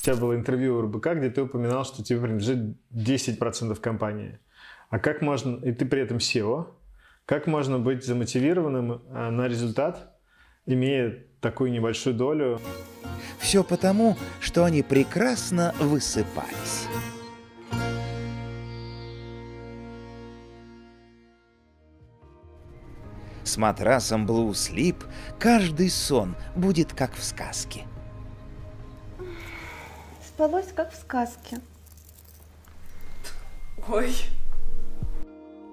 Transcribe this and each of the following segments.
У тебя было интервью в РБК, где ты упоминал, что тебе принадлежит 10% компании. А как можно, и ты при этом SEO, как можно быть замотивированным а, на результат, имея такую небольшую долю? Все потому, что они прекрасно высыпались. С матрасом Blue Sleep каждый сон будет как в сказке. Спалось, как в сказке. Ой.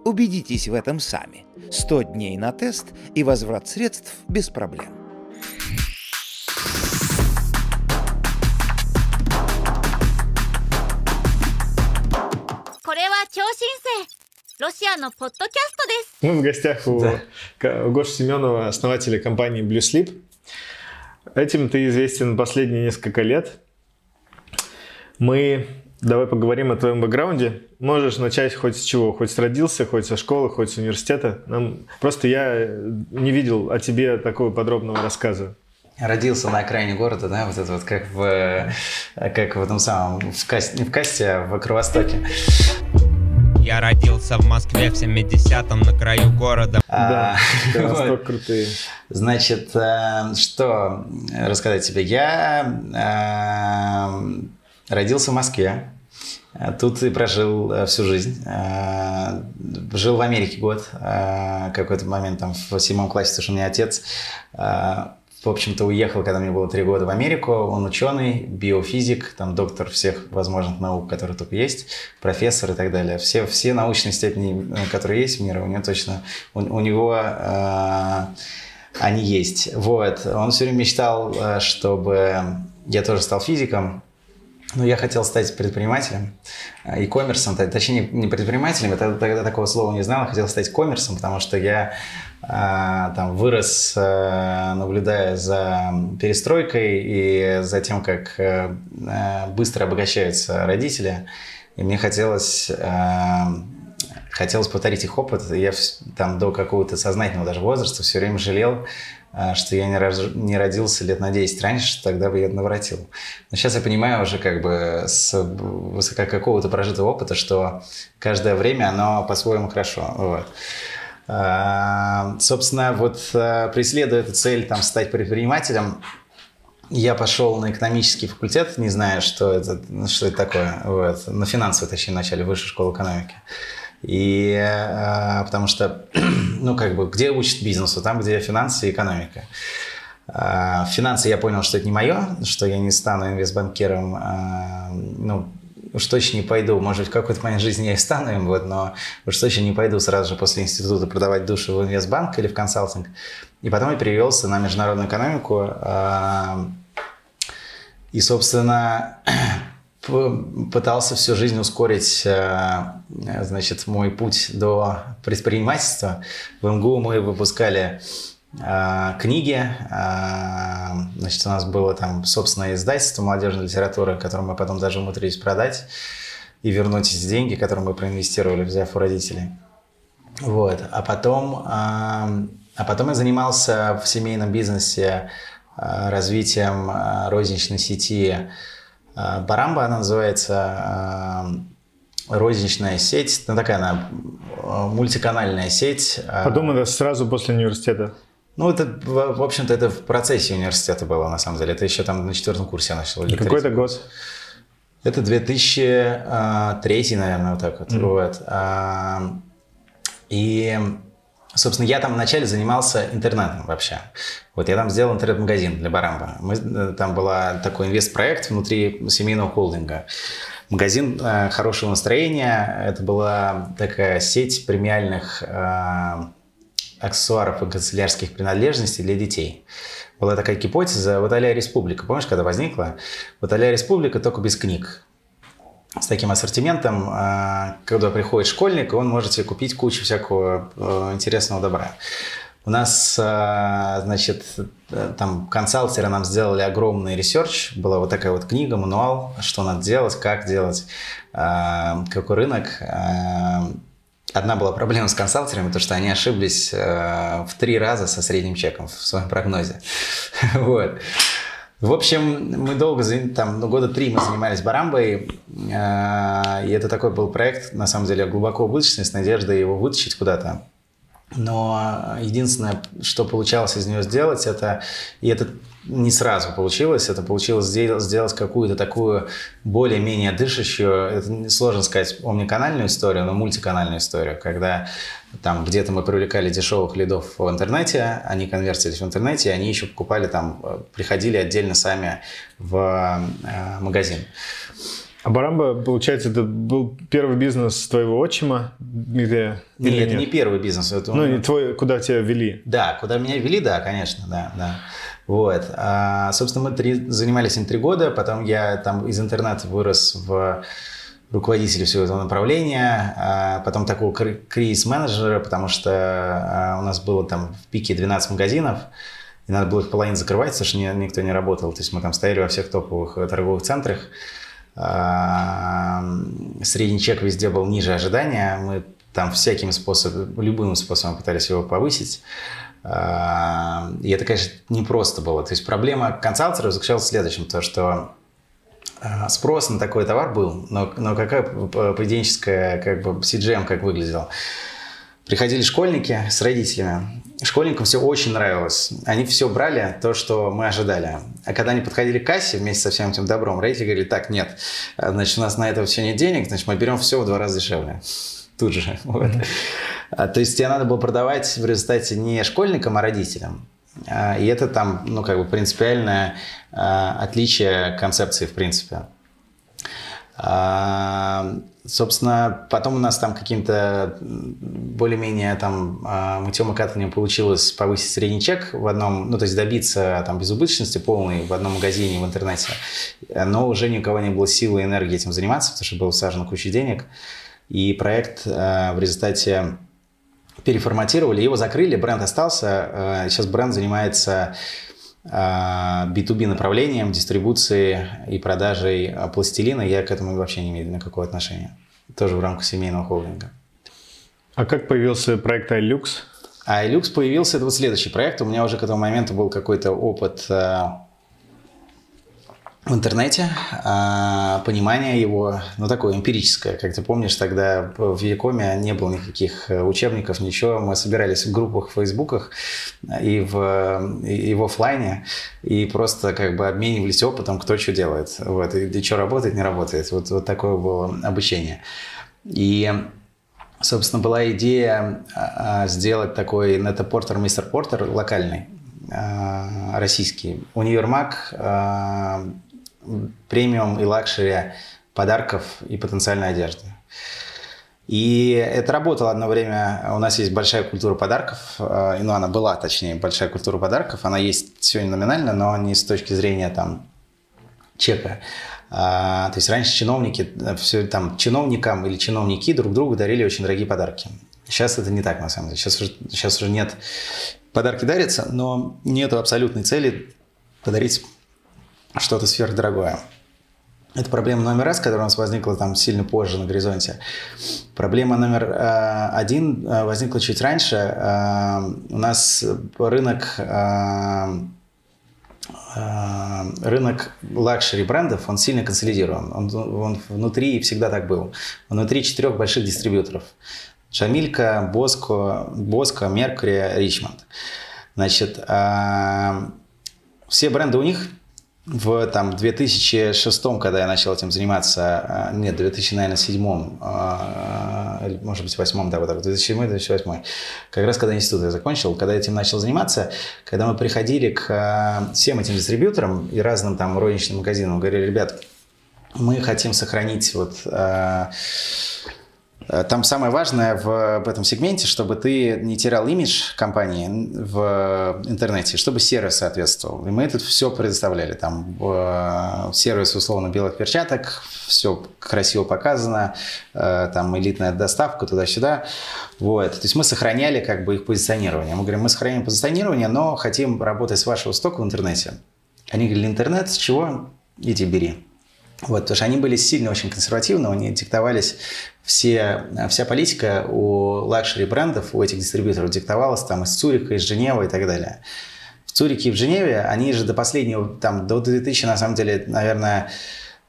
Убедитесь в этом сами. 100 дней на тест и возврат средств без проблем. Мы в гостях у, у Гоши Семенова, основателя компании Blue Sleep. Этим ты известен последние несколько лет. Мы давай поговорим о твоем бэкграунде. Можешь начать хоть с чего, хоть с родился, хоть со школы, хоть с университета. Нам... Просто я не видел о тебе такого подробного рассказа. Родился на окраине города, да, вот это вот как в, как в этом самом, в касте, не в касте, а в Кровостоке. Я родился в Москве в 70-м на краю города. Да, Восток крутые. Значит, э, что рассказать тебе? Я э, родился в Москве. Тут и прожил э, всю жизнь. Жил в Америке год. Какой-то момент там в седьмом классе, потому что у меня отец в общем-то, уехал, когда мне было три года в Америку. Он ученый, биофизик, там доктор всех возможных наук, которые только есть, профессор и так далее. Все, все научные степени, э, которые есть в мире, у него точно, у, у него э, они есть. Вот. Он все время мечтал, э, чтобы я тоже стал физиком, но я хотел стать предпринимателем и э, коммерсом, точнее не предпринимателем, я тогда такого слова не знал, хотел стать коммерсом, потому что я а, там вырос, э, наблюдая за перестройкой и за тем, как э, быстро обогащаются родители. И мне хотелось, хотелось повторить их опыт. И я там до какого-то сознательного даже возраста все время жалел, что я не, рож... не родился лет на 10 раньше, тогда бы я наворотил. Но сейчас я понимаю уже как бы с высока какого-то прожитого опыта, что каждое время оно по-своему хорошо. Вот. А, собственно, вот а, преследуя эту цель, там, стать предпринимателем, я пошел на экономический факультет, не зная, что это, что это такое, вот, на финансовый, точнее, в начале высшей школы экономики. И а, потому что, ну, как бы, где учат бизнесу? Там, где финансы и экономика. Финансы я понял, что это не мое, что я не стану инвестбанкиром. Ну, уж точно не пойду, может быть, в какой-то момент жизни я и стану им, вот, но уж точно не пойду сразу же после института продавать души в инвестбанк или в консалтинг. И потом я перевелся на международную экономику. А, и, собственно, пытался всю жизнь ускорить, а, значит, мой путь до предпринимательства. В МГУ мы выпускали а, книги. Значит, у нас было там собственное издательство молодежной литературы, которое мы потом даже умудрились продать и вернуть эти деньги, которые мы проинвестировали, взяв у родителей. Вот. А потом, а потом я занимался в семейном бизнесе развитием розничной сети Барамба, она называется розничная сеть, ну такая она мультиканальная сеть. Потом это сразу после университета? Ну, это, в общем-то, это в процессе университета было, на самом деле. Это еще там на четвертом курсе я начал. Какой это год? Это 2003, наверное, вот так вот. Mm. вот. А, и, собственно, я там вначале занимался интернетом вообще. Вот я там сделал интернет-магазин для Барамба. Мы, э, там был такой инвест-проект внутри семейного холдинга. Магазин э, хорошего настроения. Это была такая сеть премиальных э, аксессуаров и канцелярских принадлежностей для детей. Была такая гипотеза, вот а республика, помнишь, когда возникла? Вот а республика только без книг. С таким ассортиментом, а, когда приходит школьник, он может себе купить кучу всякого э, интересного добра. У нас, а, значит, там консалтеры нам сделали огромный research. Была вот такая вот книга, мануал, что надо делать, как делать, а, какой рынок. Одна была проблема с консалтерами, то что они ошиблись э, в три раза со средним чеком в своем прогнозе. вот. В общем, мы долго, там, ну, года три мы занимались Барамбой, э, и это такой был проект, на самом деле, глубоко будущий, с надеждой его вытащить куда-то. Но единственное, что получалось из нее сделать, это, и это не сразу получилось, это получилось сделать, сделать какую-то такую более-менее дышащую, это сложно сказать омниканальную историю, но мультиканальную историю, когда там где-то мы привлекали дешевых лидов в интернете, они конвертились в интернете, и они еще покупали там, приходили отдельно сами в э, магазин. А Барамба, получается, это был первый бизнес твоего отчима, Дмитрия? Нет, это не первый бизнес. Это ну, не твой, куда тебя вели? Да, куда меня вели, да, конечно, да, да. Вот. А, собственно, мы три, занимались им три года, потом я там из интернета вырос в руководителя всего этого направления, а потом такого кризис-менеджера, потому что а, у нас было там в пике 12 магазинов, и надо было их половину закрывать, потому что никто не работал. То есть мы там стояли во всех топовых торговых центрах. Средний чек везде был ниже ожидания. Мы там всяким способом, любым способом пытались его повысить. И это, конечно, не просто было. То есть проблема консалтеров заключалась в следующем, то что а, спрос на такой товар был, но, но какая поведенческая как бы CGM как выглядел. Приходили школьники с родителями. Школьникам все очень нравилось. Они все брали, то, что мы ожидали. А когда они подходили к кассе вместе со всем этим добром, родители говорили, так, нет, а, значит, у нас на это все нет денег, значит, мы берем все в два раза дешевле. Тут же. Вот. Mm-hmm. То есть тебе надо было продавать в результате не школьникам, а родителям. И это там, ну, как бы принципиальное а, отличие концепции, в принципе. А, собственно, потом у нас там каким-то более-менее там а, мытьем и катанием получилось повысить средний чек в одном, ну, то есть добиться там безубыточности полной в одном магазине в интернете. Но уже ни у кого не было силы и энергии этим заниматься, потому что было всажено куча денег. И проект в результате переформатировали, его закрыли, бренд остался. Сейчас бренд занимается B2B а, направлением, дистрибуции и продажей а, пластилина, я к этому вообще не имею никакого отношения. Тоже в рамках семейного холдинга. А как появился проект iLux? А iLux появился, это вот следующий проект. У меня уже к этому моменту был какой-то опыт а, в интернете, а, понимание его, ну, такое эмпирическое. Как ты помнишь, тогда в Якоме не было никаких э, учебников, ничего. Мы собирались в группах в фейсбуках и в, и в офлайне, и просто как бы обменивались опытом, кто что делает. Вот, и, и что работает, не работает. Вот, вот такое было обучение. И собственно, была идея а, а, сделать такой Net-a-Porter, Mr Porter локальный, российский. Универмаг премиум и luxury подарков и потенциальной одежды. И это работало одно время. У нас есть большая культура подарков. Э, ну, она была, точнее, большая культура подарков. Она есть сегодня номинально, но не с точки зрения там чека. А, то есть раньше чиновники, э, все там чиновникам или чиновники друг другу дарили очень дорогие подарки. Сейчас это не так, на самом деле. Сейчас уже, сейчас уже нет подарки дарятся, но нет абсолютной цели подарить что-то сверхдорогое. Это проблема номер раз, которая у нас возникла там сильно позже на горизонте. Проблема номер э, один э, возникла чуть раньше. Э, у нас рынок э, э рынок luxury брендов, он сильно консолидирован. Он, он внутри всегда так был. Внутри четырех больших дистрибьюторов. Jamilco, Bosco, Bosco, Mercury, Richemont. Значит, э, все бренды у них в там 2006, когда я начал этим заниматься, а, нет, 2007, а, может быть, 2008, да, вот так, 2007-2008, как раз когда институт я закончил, когда я этим начал заниматься, когда мы приходили к а, всем этим дистрибьюторам и разным там розничным магазинам, говорили, ребят, мы хотим сохранить вот Э, там самое важное в, в этом сегменте, чтобы ты не терял имидж компании в интернете, чтобы сервис соответствовал. И мы это все предоставляли. Там э, сервис условно белых перчаток, все красиво показано, э, там элитная доставка туда-сюда. Вот. То есть мы сохраняли как бы их позиционирование. Мы говорим, мы сохраняем позиционирование, но хотим работать с вашего стока в интернете. Они говорили, интернет, с чего? Иди бери. Вот, потому что они были сильно очень консервативны, они диктовались все, вся политика у luxury брендов, у этих дистрибьюторов диктовалась там из Цюриха, из Женевы и так далее. Цюрихе и в Женеве, они же до последнего, там, до 2000, на самом деле, наверное,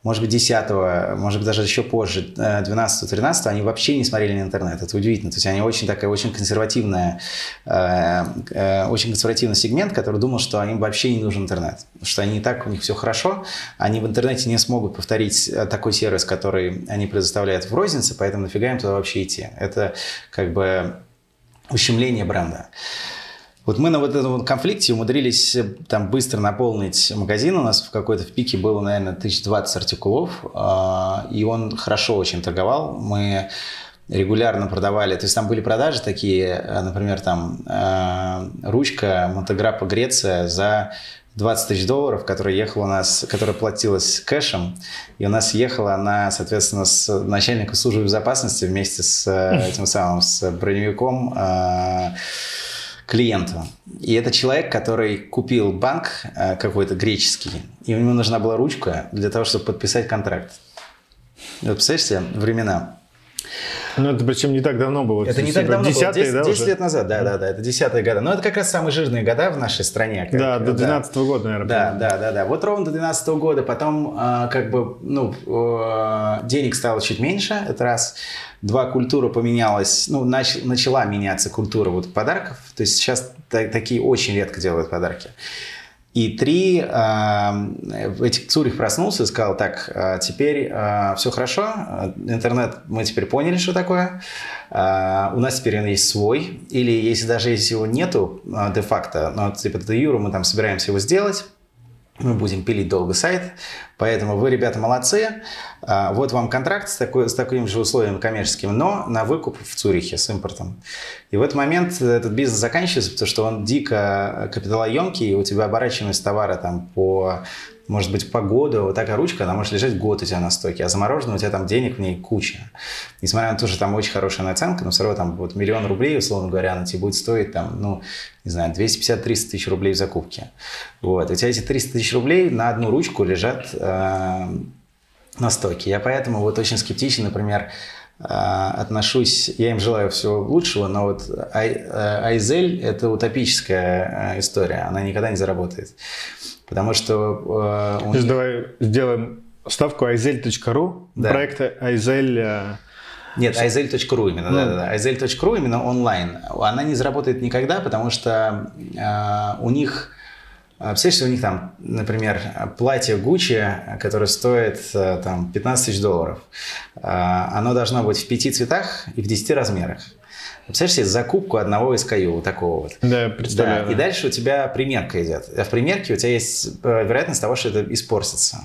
может быть, 10 может быть, даже еще позже, 12-13 они вообще не смотрели на интернет. Это удивительно. То есть они очень такая, очень консервативная, э, э, очень консервативный сегмент, который думал, что им вообще не нужен интернет. Что они и так, у них все хорошо, они в интернете не смогут повторить э, такой сервис, который они предоставляют в рознице, поэтому нафига им туда вообще идти. Это как бы ущемление бренда. Вот мы на вот этом конфликте умудрились э, там быстро наполнить магазин. У нас в какой-то в пике было, наверное, 1020 артикулов, а, и он хорошо очень торговал. Мы регулярно продавали, то есть там были продажи такие, э, например, там э, ручка Монтеграппа Греция за 20 тысяч долларов, которая ехала у нас, которая платилась кэшем, и у нас ехала она, соответственно, с начальником службы безопасности вместе с этим самым, с броневиком, клиенту. И это человек, который купил банк э, какой-то греческий, и у него нужна была ручка для того, чтобы подписать контракт. Вот представляешь себе времена. Ну, это причем не так давно было. Это не так давно 10 было. 10, да, 10 лет назад, да, да, да. Это десятые годы. Но это как раз самые жирные года в нашей стране. Как, да, до 12 -го года, наверное. Да, да, да, да. Вот ровно до 12 -го года. Потом, э, как бы, ну, э, денег стало чуть меньше, это раз. Два, культура поменялась, ну, нач, начала меняться культура вот подарков. То есть сейчас такие очень редко делают подарки. И три, э, этих Цурих проснулся и сказал, так, э, теперь э, все хорошо, интернет мы теперь поняли, что такое, у нас теперь он есть свой, или если даже если его нету де-факто, но типа до юру мы там собираемся его сделать, мы будем пилить долго сайт, поэтому вы, ребята, молодцы. А, вот вам контракт с, такой, с такими же условиями коммерческими, но на выкуп в Цюрихе с импортом. И в этот момент этот бизнес заканчивается, потому что он дико капиталоемкий, и у тебя оборачиваемость товара там по может быть, погода, вот такая ручка, она может лежать год у тебя на стойке, а замороженная у тебя там денег в ней куча. Несмотря на то, что там очень хорошая наценка, но все равно там вот миллион рублей, условно говоря, она тебе будет стоить там, ну, не знаю, 250-300 тысяч рублей в закупке. Вот. У тебя эти 300 тысяч рублей на одну ручку лежат э, на стойке. Я поэтому вот очень скептичен, например, э, отношусь, я им желаю всего лучшего, но вот Айзель – это утопическая история, она никогда не заработает. Потому что... Э, них... Давай сделаем ставку aizel.ru, да. проекта. Э, Нет, aizel.ru именно, ну. да, да, да. aizel.ru именно онлайн. Она не заработает никогда, потому что э, у них... Э, представляешь, у них там, например, платье Gucci, которое стоит э, там 15 тысяч долларов, оно должно быть в пяти цветах и в десяти размерах. Представляешь себе закупку одного SKU, вот такого вот. Да, представляю. Да. И дальше у тебя примерка идет. А в примерке у тебя есть э, вероятность того, что это испортится.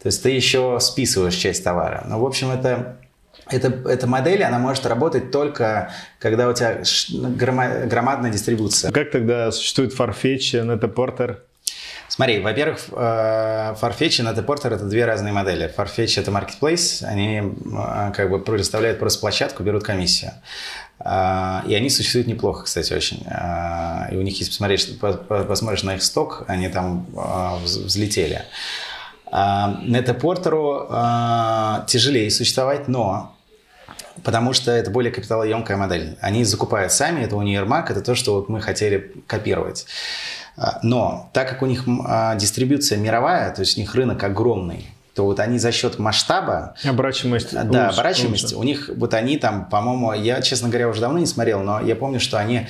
То есть ты еще списываешь часть товара. Ну, в общем, это эта, эта модель, она может работать только, когда у тебя громадная дистрибуция. Как тогда существует Farfetch, Net-a-Porter? Смотри, во-первых, э, Farfetch и Net-a-Porter – это две разные модели. Farfetch – это marketplace, они э, как бы предоставляют просто площадку, берут комиссию. А, и они существуют неплохо, кстати, очень. И у них, если посмотреть, посмотришь на их сток, они там взлетели. Нетапортеру тяжелее существовать, но потому что это более капиталоемкая модель. Они закупают сами, это универмаг, это то, что вот мы хотели копировать. Но так как у них дистрибуция мировая, то есть у них рынок огромный, то вот они за счет масштаба... Оборачиваемость. Да, лучше, оборачиваемость. Лучше. У них, вот они там, по-моему, я, честно говоря, уже давно не смотрел, но я помню, что они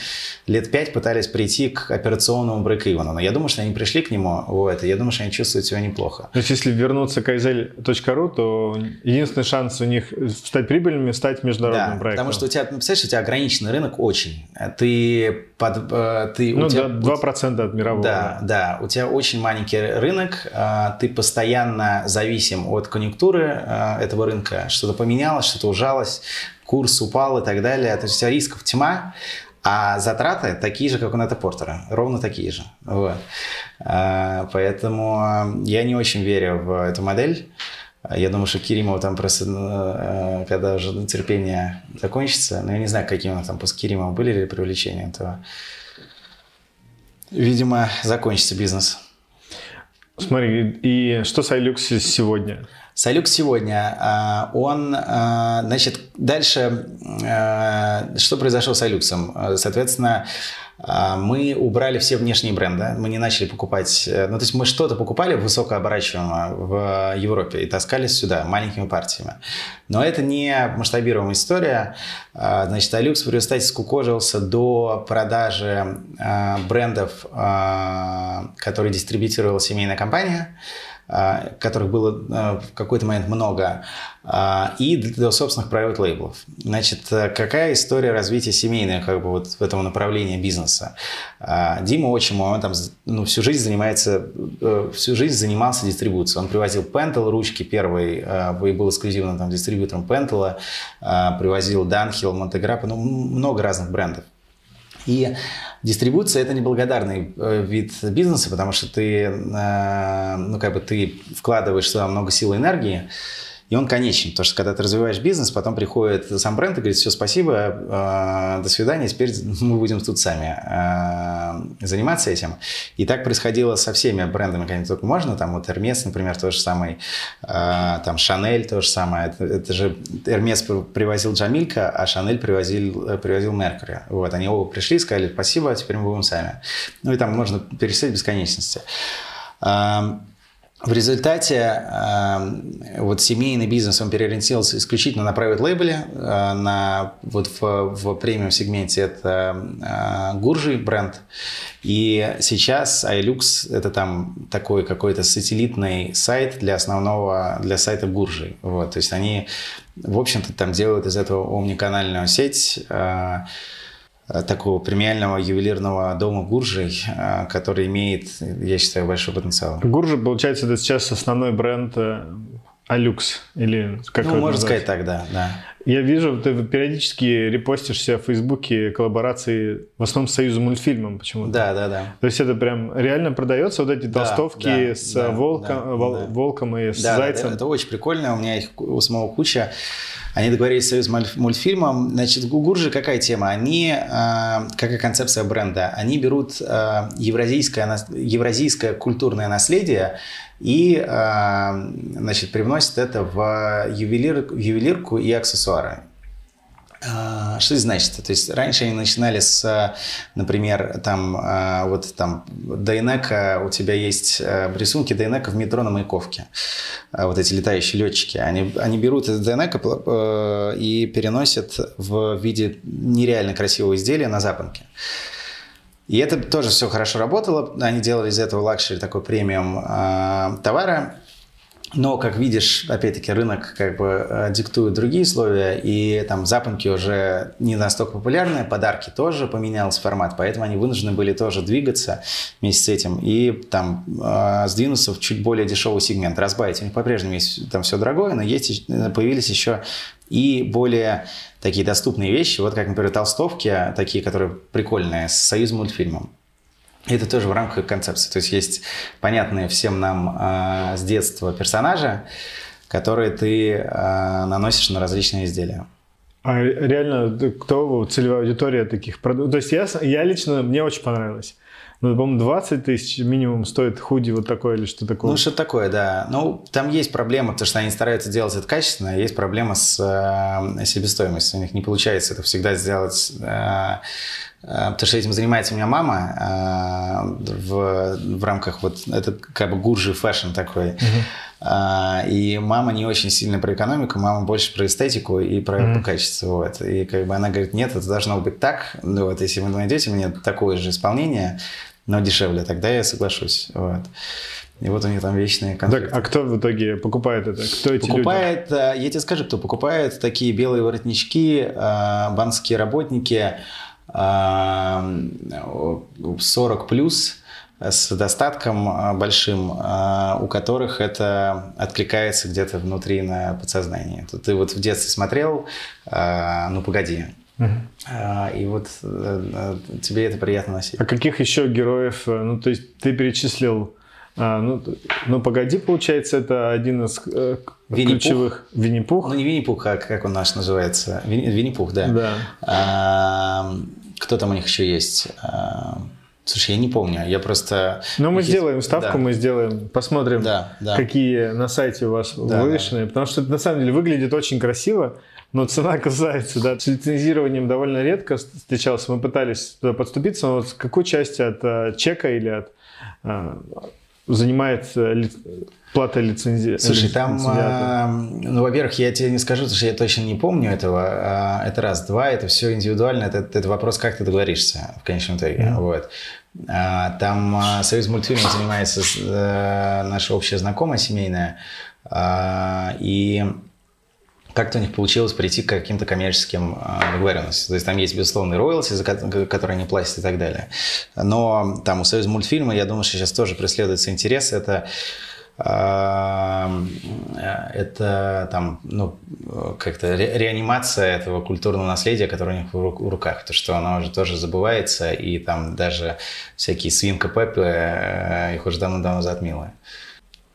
лет пять пытались прийти к операционному брейк Но я думаю, что они пришли к нему, вот, и я думаю, что они чувствуют себя неплохо. То есть, если вернуться к Aizel.ru, то единственный шанс у них стать прибыльными, стать международным да, проектом. потому что у тебя, ну, представляешь, у тебя ограниченный рынок очень. Ты под... Э, ты, ну, у тебя, да, 2% от мирового. Да, да, у тебя очень маленький рынок, а, ты постоянно зависишь зависим от конъюнктуры э, этого рынка. Что-то поменялось, что-то ужалось, курс упал и так далее. То есть рисков тьма, а затраты такие же, как у Нета Портера, ровно такие же. Вот. Э, поэтому я не очень верю в эту модель. Я думаю, что Киримова там просто, э, когда уже терпение закончится, но я не знаю, какие у нас там после Киримова были ли привлечения, то, видимо, закончится бизнес. Смотри, и что с iLux сегодня? С iLux сегодня, а, он, а, значит, дальше, а, что произошло с iLux? Соответственно, мы убрали все внешние бренды, мы не начали покупать, э, ну то есть мы что-то покупали высокооборачиваемое в Европе и таскались сюда маленькими партиями. Но это не масштабируемая история. А, значит, Алюкс в результате скукожился до продажи а, брендов, которые дистрибьютировала семейная компания. А, которых было а, в какой-то момент много, а, и до собственных private лейблов. Значит, э, какая история развития семейного как бы вот в этом направлении бизнеса? Дима очень, он там ну, всю жизнь занимается, э, всю жизнь занимался дистрибуцией. Он привозил Pentel ручки первый, и был эксклюзивным там дистрибьютором Pentel, привозил Dunhill, Montegrappa, ну, много разных брендов. И дистрибуция это неблагодарный э, вид бизнеса, потому что ты, э, ну, как бы ты вкладываешь туда много сил и энергии, и он конечен, потому что когда ты развиваешь бизнес, потом приходит сам бренд и говорит, все, спасибо, э, до свидания, теперь мы будем тут сами э, заниматься этим. И так происходило со всеми брендами, как только можно, там вот Hermes, например, то же самое, э, там Chanel то же самое, это, это же Hermes привозил Джамилька, а Chanel привозил, привозил Mercury. Вот, они оба пришли, сказали, спасибо, а теперь мы будем сами. Ну и там можно перечислять бесконечности. В результате э, вот семейный бизнес, он переориентировался исключительно на private лейбле, э, на, вот в, в премиум сегменте это э, Гуржи бренд. И сейчас iLux это там такой какой-то сателлитный сайт для основного, для сайта Гуржи. Вот, то есть они, в общем-то, там делают из этого омниканальную сеть, Э, такого премиального ювелирного дома Гуржей, э, который имеет, я считаю, большой потенциал. Гуржи, получается, это сейчас основной бренд э, Алюкс или как Ну, можно сказать так, да, да. Я вижу, ты периодически репостишься в Фейсбуке коллаборации в основном с Союзом мультфильмом почему-то. Да, да, да. То есть это прям реально продается, вот эти да, толстовки да, с да, волком, да, вол, да. волком и с да, зайцем? Да, это очень прикольно, у меня их у самого куча. Они договорились с Союз мультфильмом. Значит, Гуржи какая тема? Они, э, какая концепция бренда? Они берут э, евразийское, евразийское культурное наследие и э, значит, привносят это в ювелир, ювелирку и аксессуары. А, что это значит? То есть раньше они начинали с, например, там, а, вот там, Дайнека, у тебя есть э, рисунки Дайнека в метро на Маяковке. А, вот эти летающие летчики. Они, они берут этот Дайнека э, и переносят в виде нереально красивого изделия на запонке. И это тоже все хорошо работало. Они делали из этого luxury такой премиум товара. Но, как видишь, опять-таки, рынок как бы э, диктует другие условия, и там запонки уже не настолько популярны, подарки тоже поменялся формат, поэтому они вынуждены были тоже двигаться вместе с этим и там э, сдвинуться в чуть более дешевый сегмент, разбавить. У них по-прежнему есть там все дорогое, но есть, э, появились еще и более такие доступные вещи, вот как, например, толстовки, такие, которые прикольные, с союз мультфильмом. Это тоже в рамках концепции. То есть есть понятные всем нам э, с детства персонажи, которые ты э, наносишь на различные изделия. А реально, кто целевая аудитория таких продуктов? То есть я, я лично, мне очень понравилось. Ну, по-моему, 20 тысяч минимум стоит худи вот такое или что такое. Ну, что такое, да. Ну, там есть проблема, потому что они стараются делать это качественно, есть проблема с э, себестоимостью. У них не получается это всегда сделать Э, потому что этим занимается у меня мама э, в, в рамках вот это как бы Gourji fashion такой. Uh-huh. И мама не очень сильно про экономику, мама больше про эстетику и про uh-huh. качество. Вот. И как бы она говорит, нет, это должно быть так. Ну, вот, если вы найдете мне такое же исполнение, но дешевле, тогда я соглашусь. Вот. И вот у них там вечные конфликты. Так, а кто в итоге покупает это? Кто эти покупает, люди? Я тебе скажу, кто покупает. Такие белые воротнички, банковские работники, 40 плюс с достатком а, большим, а, у которых это откликается где-то внутри на подсознании. Ты вот в детстве смотрел, а, ну погоди, Uh-huh. И вот э, э, тебе это приятно носить. А каких еще героев? Э, ну, то есть ты перечислил ну, ну, погоди, получается, это один из э, ключевых... Винни-Пух? Ну, не Винни-Пух, а как он наш называется? Винни-Пух, да. Да. А, кто там у них еще есть? А, слушай, я не помню, я просто... Ну, мы сделаем ставку, да. мы сделаем, посмотрим, да, да. какие на сайте у вас да, вывешены, да. потому что это на самом деле выглядит очень красиво, но цена касается, да. С лицензированием довольно редко встречался. Мы пытались туда подступиться, но вот с какой части от а, чека или от а, занимает э, ли, плата лицензии? Слушай, там, а, ну, во-первых, я тебе не скажу, потому что я точно не помню этого. А, это раз. Два, это все индивидуально. Это, это вопрос, как ты договоришься в конечном итоге. Mm-hmm. Вот. А, там а, Союз мультфильмов занимается а, наша общая знакомая семейная. И как-то у них получилось прийти к каким-то коммерческим э, договоренностям. То есть там есть безусловные роялти, за которые они платят и так далее. Но там у Союза мультфильма, я думаю, что сейчас тоже преследуется интерес. Это это там, ну, как-то ре реанимация этого культурного наследия, которое у них в руках, то, что оно уже тоже забывается, и там даже всякие свинка Пеппи э, их уже давно-давно затмило.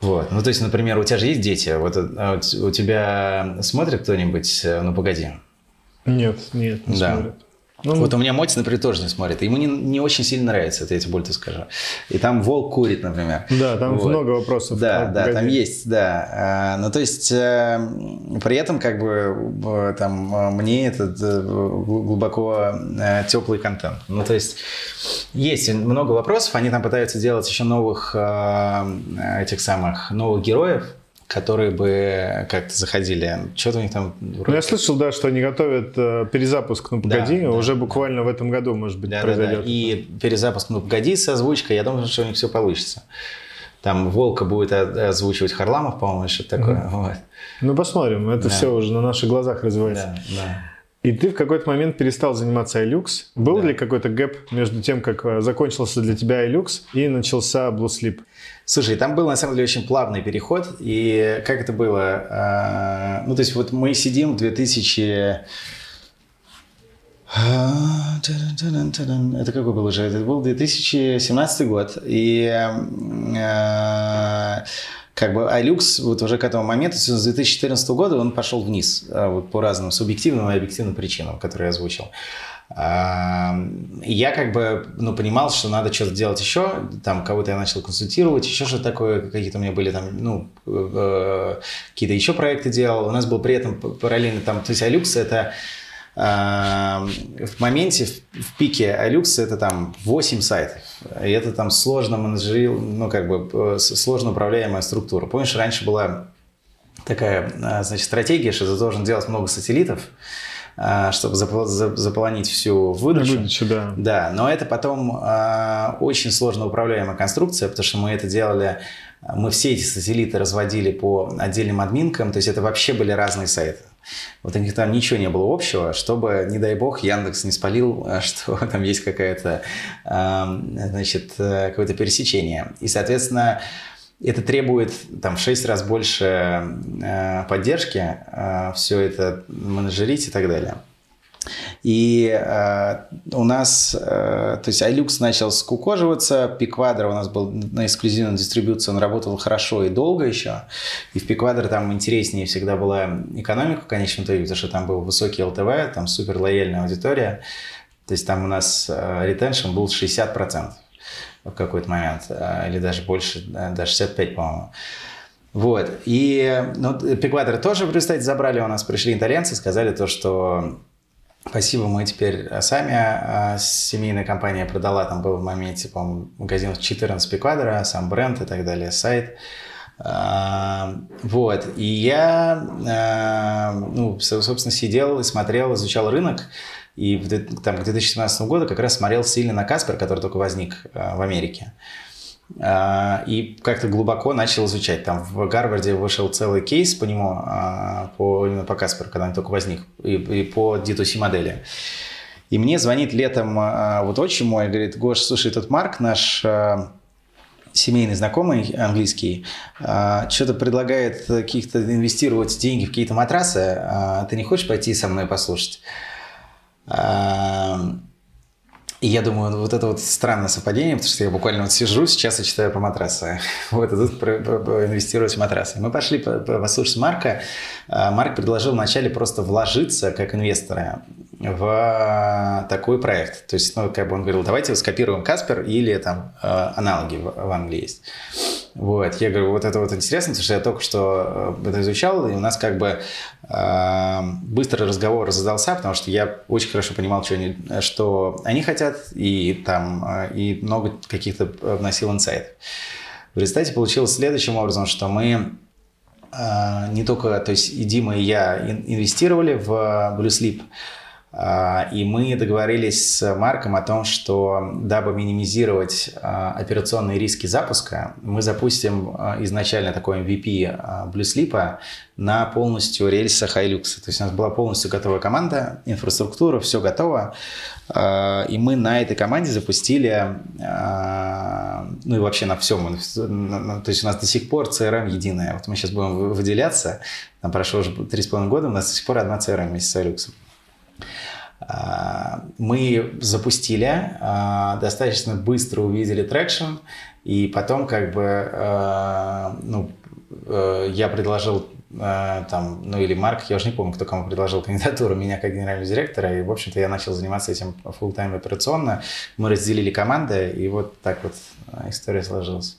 Вот. Ну, то есть, например, у тебя же есть дети. Вот а у тебя смотрит кто-нибудь «Ну, погоди»? Нет, нет, не да. смотрит. Ну, вот у меня Мотис, например, тоже не смотрит. Ему не, не очень сильно нравится, это я тебе больше скажу. И там волк курит, например. Да, там вот. много вопросов. Да, да, погоди. там есть, да. А, ну, то есть, э, при этом, как бы, там, мне этот э, глубоко э, теплый контент. Ну, то есть, есть много вопросов, они там пытаются делать еще новых этих самых, новых героев, которые бы как-то заходили. Что-то у них там... Ну, я слышал, да, что они готовят э, перезапуск «Ну, погоди», да, уже да, буквально да. в этом году, может быть, да, произойдет. Да, да. И перезапуск «Ну, погоди» с озвучкой, я думаю, что у них все получится. Там Волка будет озвучивать Харламов, по-моему, что-то такое. Mm-hmm. Вот. Ну, посмотрим. Это да. все уже на наших глазах развивается. Да, да. И ты в какой-то момент перестал заниматься iLux. Был да. ли какой-то гэп между тем, как э, закончился для тебя iLux и начался Blue Sleep? Слушай, там был на самом деле очень плавный переход. И как это было? А, ну, то есть вот мы сидим в 2000... Это какой был уже? Это был 2017 год. И а, как бы iLux вот уже к этому моменту, с 2014 года, он пошел вниз а, вот, по разным субъективным и объективным причинам, которые я озвучил. Я как бы, ну, понимал, что надо что-то делать еще, там, кого-то я начал консультировать, еще что-то такое, какие-то у меня были там, ну, э, какие-то еще проекты делал. У нас был при этом параллельно там, то есть iLux это в моменте, в пике iLux это там 8 сайтов. И это там сложно менеджерил, ну, как бы сложно управляемая структура. Помнишь, раньше была такая, а, значит, стратегия, что ты должен делать много сателлитов, чтобы заполонить всю выдачу. Выдачу, да. Да, но это потом э, очень сложно управляемая конструкция, потому что мы это делали, мы все эти сателлиты разводили по отдельным админкам, то есть это вообще были разные сайты. Вот у них там ничего не было общего, чтобы, не дай бог, Яндекс не спалил, а, что там есть какая-то, значит, э, какое-то пересечение. И, соответственно, это требует там в 6 раз больше э, поддержки, э, все это менеджерить и так далее. И э, у нас, э, то есть iLux начал скукоживаться, Пиквадр у нас был на эксклюзивной дистрибуции, он работал хорошо и долго еще. И в Пиквадр там интереснее всегда была экономика в конечном итоге, потому что там был высокий ЛТВ, там супер лояльная аудитория. То есть там у нас ретеншн был 60% в какой-то момент, э, или даже больше, до 65, по-моему. Вот. И ну, Пиквадер тоже, представьте, забрали у нас, пришли итальянцы, сказали то, что спасибо, мы теперь сами, а семейная компания продала, там был в моменте, по-моему, магазинов 14 Пиквадера, сам бренд и так далее, сайт. А, вот. И я, а, ну, собственно, сидел и смотрел, изучал рынок, и там, к 2017 году как раз смотрел сильно на Каспер, который только возник э, в Америке. Uh, и как-то глубоко начал изучать. Там в Гарварде вышел целый кейс по нему, uh, по, именно по Касперу, когда он только возник, и, и по D2C модели. И мне звонит летом uh, вот отчим мой, говорит, Гош, слушай, тот Марк, наш семейный знакомый английский, что-то предлагает каких-то инвестировать деньги в какие-то матрасы, ты не хочешь пойти со мной послушать? И я думаю, вот это вот странное совпадение, потому что я буквально вот сижу сейчас и читаю про матрасы. Вот, и тут про, про, про инвестировать в матрасы. Мы пошли послушать Марка. А, Марк предложил вначале просто вложиться как инвесторы в такой проект. То есть, ну, как бы он говорил, давайте скопируем Каспер или там а, аналоги в Англии есть. Вот, я говорю, вот это вот интересно, потому что я только что э, это изучал, и у нас как бы э, быстрый разговор задался, потому что я очень хорошо понимал, что они, что они хотят, и там, э, и много каких-то вносил инсайтов. В результате получилось следующим образом, что мы э, не только, то есть и Дима, и я инвестировали в Blue Sleep, и мы договорились с Марком о том, что дабы минимизировать а, операционные риски запуска, мы запустим а, изначально такой MVP BlueSleep на полностью рельсах Hilux. То есть у нас была полностью готовая команда, инфраструктура, все готово. И мы на этой команде запустили, ну и вообще на всем. То есть у нас до сих пор CRM единая. Вот мы сейчас будем выделяться. Там прошло уже 3,5 года, у нас до сих пор одна CRM вместе с Hilux. А, мы запустили, а, достаточно быстро увидели traction, и потом как бы, а, ну, я предложил там, ну или Марк, я уже не помню, кто кому предложил кандидатуру, меня как генерального директора, и, в общем-то, я начал заниматься этим full time операционно. Мы разделили команды, и вот так вот история сложилась.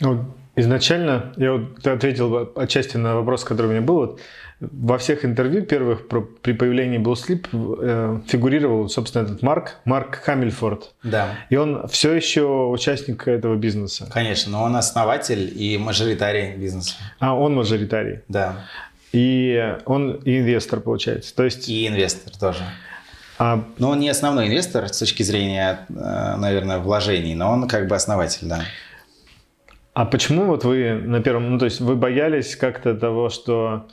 Ну, изначально, я вот ответил отчасти на вопрос, который у меня был, вот, во всех интервью первых про, при появлении Blue Sleep э, фигурировал, собственно, этот Марк, Марк Хамильфорд. Да. И он все еще участник этого бизнеса. Конечно, но он основатель и мажоритарий бизнеса. А, он мажоритарий. Да. И он и инвестор, получается. То есть... И инвестор тоже. А... Но он не основной инвестор с точки зрения, э, наверное, вложений, но он как бы основатель, да. А почему вот вы на первом, ну то есть вы боялись как-то того, что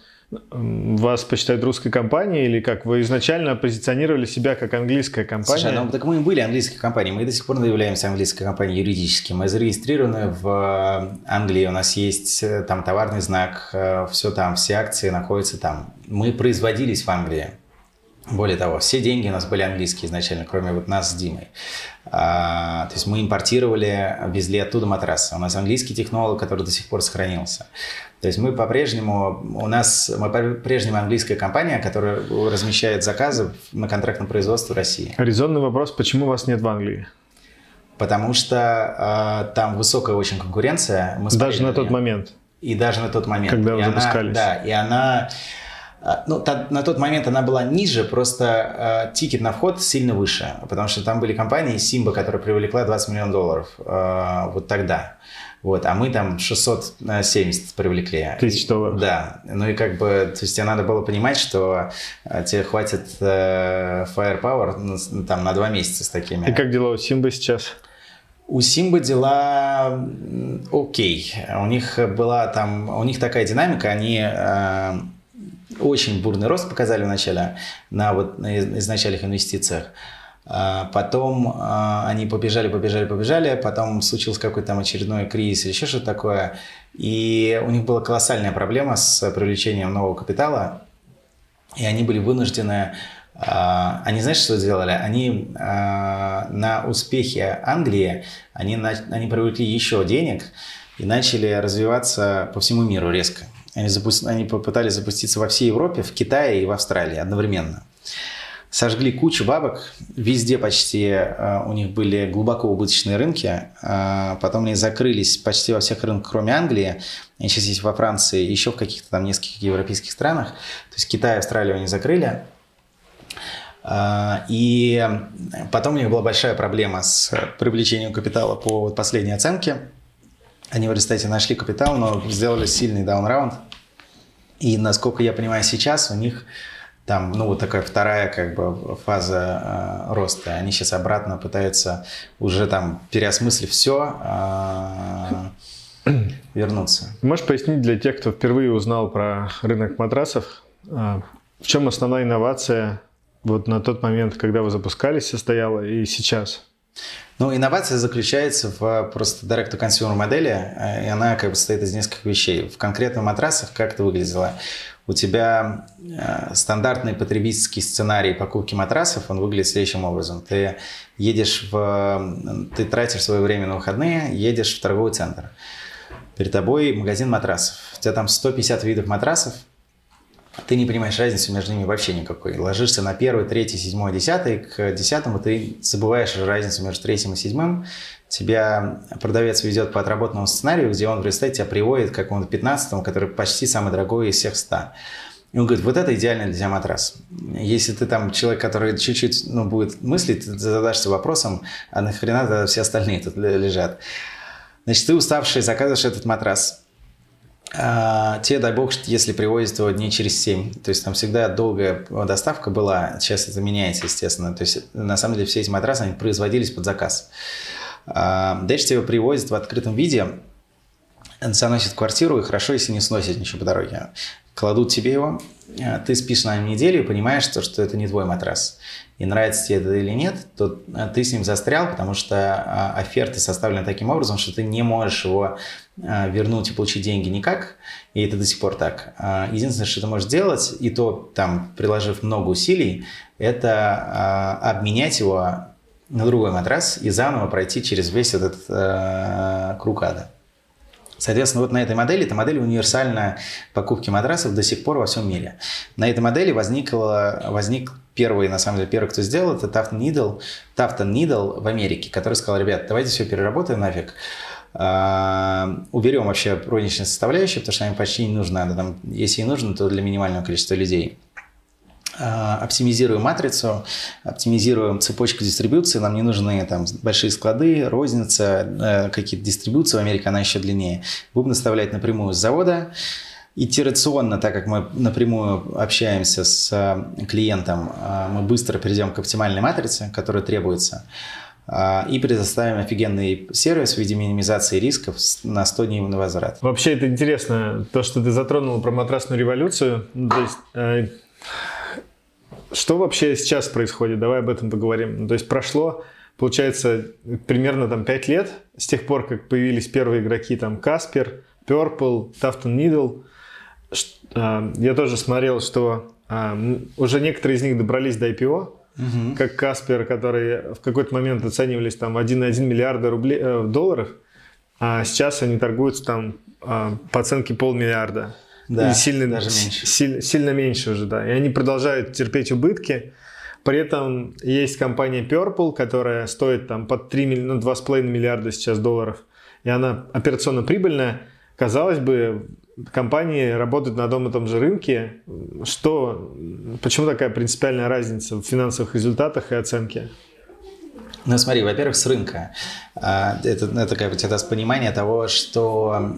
вас посчитают русской компанией или как? Вы изначально позиционировали себя как английская компания? Слушай, ну так мы и были английской компанией. Мы до сих пор являемся английской компанией юридически. Мы зарегистрированы в Англии. У нас есть э, там товарный знак, э, все там, все акции находятся там. Мы производились в Англии. Более того, все деньги у нас были английские изначально, кроме вот нас с Димой. А, то есть мы импортировали, везли оттуда матрасы. У нас английский технолог, который до сих пор сохранился. То есть мы по-прежнему, у нас, мы по-прежнему английская компания, которая размещает заказы на контрактном производстве в России. Резонный вопрос, почему вас нет в Англии? Потому что э, там высокая очень конкуренция. Мы даже на, тот момент? И даже на тот момент. Когда вы и запускались? Она, да, и она ну, та, на тот момент она была ниже, просто э, тикет на вход сильно выше, потому что там были компании Симба, которая привлекла 20 миллионов долларов э, вот тогда. Вот, а мы там 670 привлекли. Тысяч долларов. Да. Ну и как бы, то есть тебе надо было понимать, что э, тебе хватит э, firepower там на два месяца с такими. И как дела у Симбы сейчас? У Симбы дела окей. У них была там, у них такая динамика, они э, очень бурный рост показали вначале на вот на изначальных инвестициях. А потом а, они побежали, побежали, побежали, потом случился какой-то там очередной кризис или еще что-то такое. И у них была колоссальная проблема с привлечением нового капитала. И они были вынуждены а, они, знаешь, что сделали? Они на успехе Англии, они, они привлекли еще денег и начали развиваться по всему миру резко. Они, запу... они попытались запуститься во всей Европе, в Китае и в Австралии одновременно. Сожгли кучу бабок, везде почти э, у них были глубоко убыточные рынки, э, потом они закрылись почти во всех рынках, кроме Англии, они сейчас есть во Франции, еще в каких-то там нескольких европейских странах, то есть Китай и Австралию они закрыли, э, и потом у них была большая проблема с привлечением капитала по последней оценке, они в результате нашли капитал, но сделали сильный даунраунд. И насколько я понимаю сейчас, у них там, ну, вот такая вторая как бы фаза э, роста. Они сейчас обратно пытаются уже там переосмыслив все, э, вернуться. Можешь пояснить для тех, кто впервые узнал про рынок матрасов, э, в чем основная инновация вот на тот момент, когда вы запускались, состояла и сейчас? Ну, инновация заключается в просто direct-to-consumer модели, э, и она как бы состоит из нескольких вещей. В конкретных матрасах как это выглядело? У тебя э, стандартный потребительский сценарий покупки матрасов, он выглядит следующим образом. Ты едешь в... Ты тратишь свое время на выходные, едешь в торговый центр. Перед тобой магазин матрасов. У тебя там 150 видов матрасов, ты не понимаешь разницу между ними вообще никакой. Ложишься на первый, третий, седьмой, десятый, к десятому ты забываешь разницу между третьим и седьмым. Тебя продавец ведет по отработанному сценарию, где он, представьте, тебя приводит к какому-то пятнадцатому, который почти самый дорогой из всех ста. И он говорит, вот это идеальный для тебя матрас. Если ты там человек, который чуть-чуть ну, будет мыслить, ты задашься вопросом, а нахрена все остальные тут лежат. Значит, ты уставший, заказываешь этот матрас. А, тебе, дай бог, если привозят его дней через 7. То есть там всегда долгая доставка была. Сейчас это меняется, естественно. То есть на самом деле все эти матрасы, они производились под заказ. А, дальше его привозят в открытом виде, заносят в квартиру, и хорошо, если не сносят ничего по дороге. Кладут тебе его, а, ты спишь на неделю и понимаешь, что, что это не твой матрас. И нравится тебе это или нет, то ты с ним застрял, потому что оферты составлены таким образом, что ты не можешь его вернуть и получить деньги никак, и это до сих пор так. А, единственное, что ты можешь сделать, и то там приложив много усилий, это а, обменять его на другой матрас и заново пройти через весь этот э, круг ада. Соответственно, вот на этой модели, эта модель универсальная покупки матрасов до сих пор во всем мире. На этой модели возникло, возник первый, на самом деле, первый, кто сделал, это Tafton Needle, Tafton Needle в Америке, который сказал, ребят, давайте все переработаем нафиг, а, уберем вообще розничные составляющие, потому что нам почти не нужно. Там, если и нужно, то для минимального количества людей. А, оптимизируем матрицу, оптимизируем цепочку дистрибуции. Нам не нужны там большие склады, розница, э, какие-то дистрибуции. В Америке она еще длиннее. Будем наставлять напрямую с завода. Итерационно, так как мы напрямую общаемся с э, клиентом, э, мы быстро перейдем к оптимальной матрице, которая требуется. А, и предоставим офигенный сервис в виде минимизации рисков на 100 дней на возврат. Вообще это интересно, то, что ты затронул про матрасную революцию. То есть, э, что вообще сейчас происходит? Давай об этом поговорим. То есть прошло, получается, примерно там 5 лет с тех пор, как появились первые игроки, там Каспер, Purple, Tufton Needle. Я тоже смотрел, что э, уже некоторые из них добрались до IPO, угу. как Каспер, которые в какой-то момент оценивались там 1,1 миллиарда рублей, э, долларов, а сейчас они торгуются там э, по оценке полмиллиарда. Да, и сильно, даже меньше. Сильно, сильно меньше уже, да. И они продолжают терпеть убытки. При этом есть компания Purple, которая стоит там под 3, ну, 2,5 миллиарда сейчас долларов. И она операционно прибыльная. Казалось бы, компании работают на одном и том же рынке. Что, почему такая принципиальная разница в финансовых результатах и оценке? Ну, смотри, во-первых, с рынка. А, это, это как бы тебе даст понимание того, что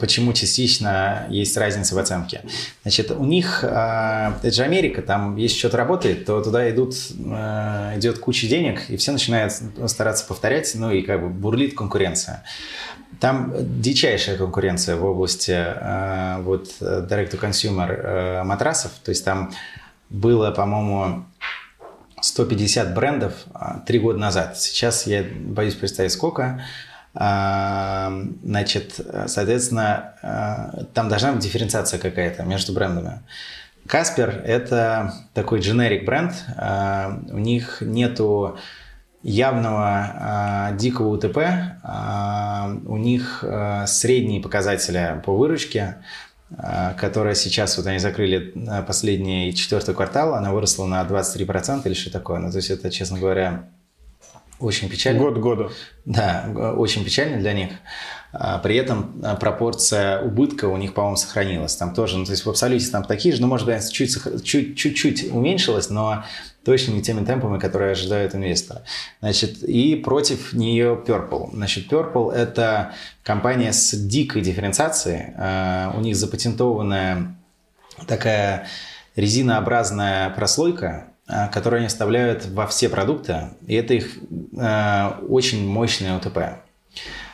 почему частично есть разница в оценке. Значит, у них, а, это же Америка, там если что-то работает, то туда идут, а, идет куча денег, и все начинают стараться повторять, ну и как бы бурлит конкуренция. Там дичайшая конкуренция в области э, вот direct-to-consumer э, матрасов. То есть там было, по-моему, 150 брендов э, три года назад. Сейчас я боюсь представить сколько. Э, значит, соответственно, э, там должна быть дифференциация какая-то между брендами. Каспер – это такой generic бренд. Э, у них нету явного э, дикого УТП. Э, у них э, средние показатели по выручке, э, которая сейчас, вот они закрыли последний четвертый квартал, она выросла на 23% или что такое. Ну, то есть это, честно говоря, очень печально. Год году. Да, очень печально для них. При этом пропорция убытка у них, по-моему, сохранилась. Там тоже, ну, то есть в абсолюте там такие же, ну, может быть, чуть-чуть уменьшилась, но точно не теми темпами, которые ожидают инвестора. Значит, и против нее Purple. Значит, Purple – это компания с дикой дифференциацией. Э, у них запатентованная такая резинообразная прослойка, э, которую они вставляют во все продукты, и это их э, очень мощный ОТП.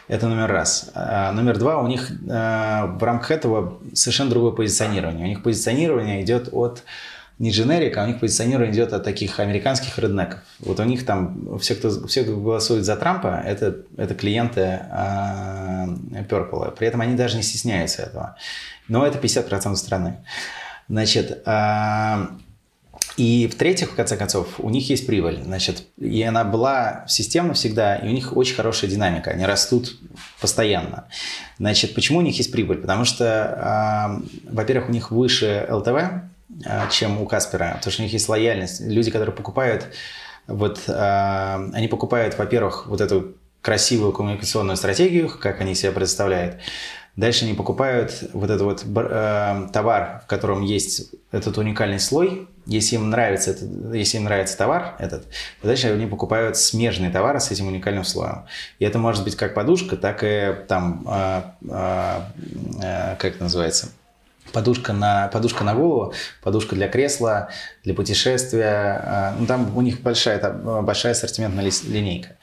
Это номер раз. Номер два, у них в рамках этого совершенно другое позиционирование. У них позиционирование идет от не дженерик, а у них позиционирование идет от таких американских реднеков. Вот у них там все, кто, все, кто голосует за Трампа, это, это клиенты Purple. При этом они даже не стесняются этого. Но это 50% страны. Значит, э, И в-третьих, в конце концов, у них есть прибыль, значит, и она была системно всегда, и у них очень хорошая динамика, они растут постоянно. Значит, почему у них есть прибыль? Потому что, э, во-первых, у них выше ЛТВ, чем у Каспера, потому что у них есть лояльность. Люди, которые покупают, вот, э, они покупают, во-первых, вот эту красивую коммуникационную стратегию, как они себя представляют, Дальше они покупают вот этот вот э, товар, в котором есть этот уникальный слой. Если им нравится, этот, если им нравится товар этот, то дальше они покупают смежные товары с этим уникальным слоем. И это может быть как подушка, так и там, э, э, как это называется, подушка на, подушка на голову, подушка для кресла, для путешествия. Э, ну, там у них большая, там, большая ассортиментная линейка.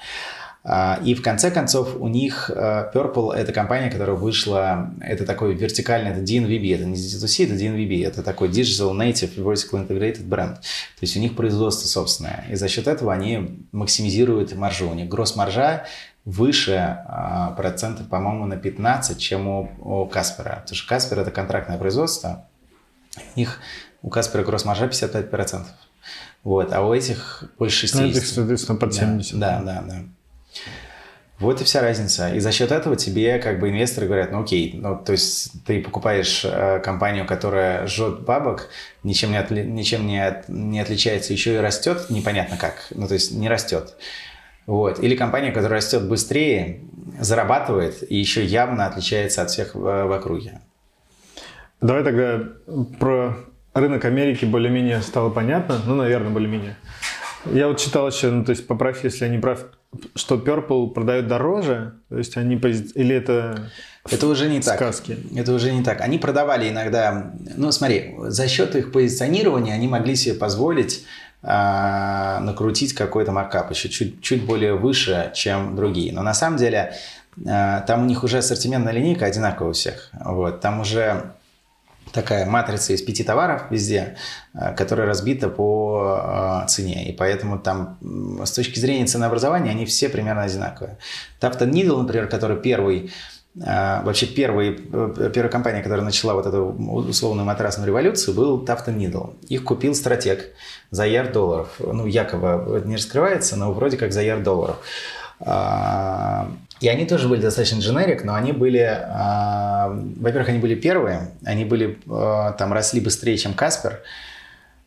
А, и в конце концов у них э, Purple — это компания, которая вышла, это такой вертикальный, это DNVB, это не D2C, это DNVB, это такой Digital Native Vertical Integrated бренд. То есть у них производство собственное. И за счет этого они максимизируют маржу. У них гросс-маржа выше а, процентов, по-моему, на 15, чем у, у Каспера. Потому что Каспер — это контрактное производство. У них у Каспера гросс-маржа 55%. Вот, а у этих больше 60%. Ну, этих, соответственно, под 70%. Да, да, да. Вот и вся разница. И за счет этого тебе как бы инвесторы говорят, ну окей, ну то есть ты покупаешь э, компанию, которая жжет бабок, ничем, не, отли, ничем не, от, не отличается, еще и растет, непонятно как, ну то есть не растет. Вот. Или компания, которая растет быстрее, зарабатывает и еще явно отличается от всех в, округе. Давай тогда про рынок Америки более-менее стало понятно, ну, наверное, более-менее. Я вот читал еще, ну, то есть поправь, если я не прав, что Purple продает дороже, то есть они пози... или это это уже не сказки? так. Это уже не так. Они продавали иногда, ну смотри, за счет их позиционирования они могли себе позволить накрутить какой-то маркап еще чуть, чуть более выше, чем другие. Но на самом деле э, там у них уже ассортиментная линейка одинаковая у всех. Вот, там уже такая матрица из пяти товаров везде, э, которая разбита по цене. И поэтому там с точки зрения ценообразования они все примерно одинаковые. Tufton Needle, например, который первый Вообще первый, первая компания, которая начала вот эту условную матрасную революцию, был Tufton Needle. Их купил стратег за ярд долларов. Ну, якобы не раскрывается, но вроде как за ярд долларов. А, и они тоже были достаточно дженерик, но они были, э, во-первых, они были первые, они были, э, там, росли быстрее, чем Каспер,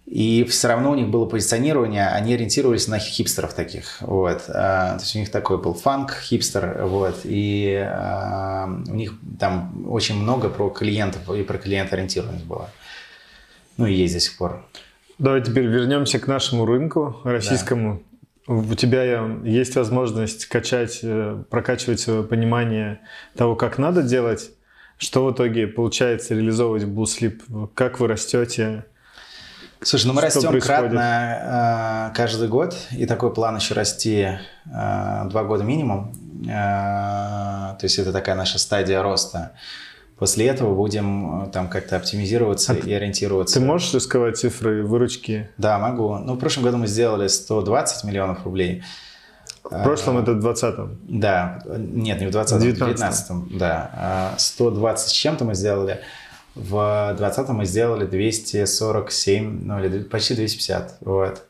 и все равно у них было позиционирование, они ориентировались на хипстеров таких, вот. Э, то есть у них такой был фанк, хипстер, вот, и э, у них там очень много про клиентов и про клиент ориентированность было. Ну и есть до сих пор. Давай теперь вернемся к нашему рынку российскому. Да у тебя есть возможность качать, э, прокачивать свое понимание того, как надо делать, что в итоге получается реализовывать в Blue Как вы растете? Слушай, ну мы растем происходит? кратно э, каждый год, и такой план еще расти э, два года минимум. Э, то есть это такая наша стадия роста. После этого будем э, там как-то оптимизироваться а и ориентироваться. Ты можешь рассказать цифры выручки? Да, могу. Ну, в прошлом году мы сделали 120 миллионов рублей. В прошлом а, это в 20-м? Да. Нет, не в 20-м, в 19-м. Да. 120 а, с чем-то мы сделали. В 20-м мы сделали 247, ну или почти 250. Вот.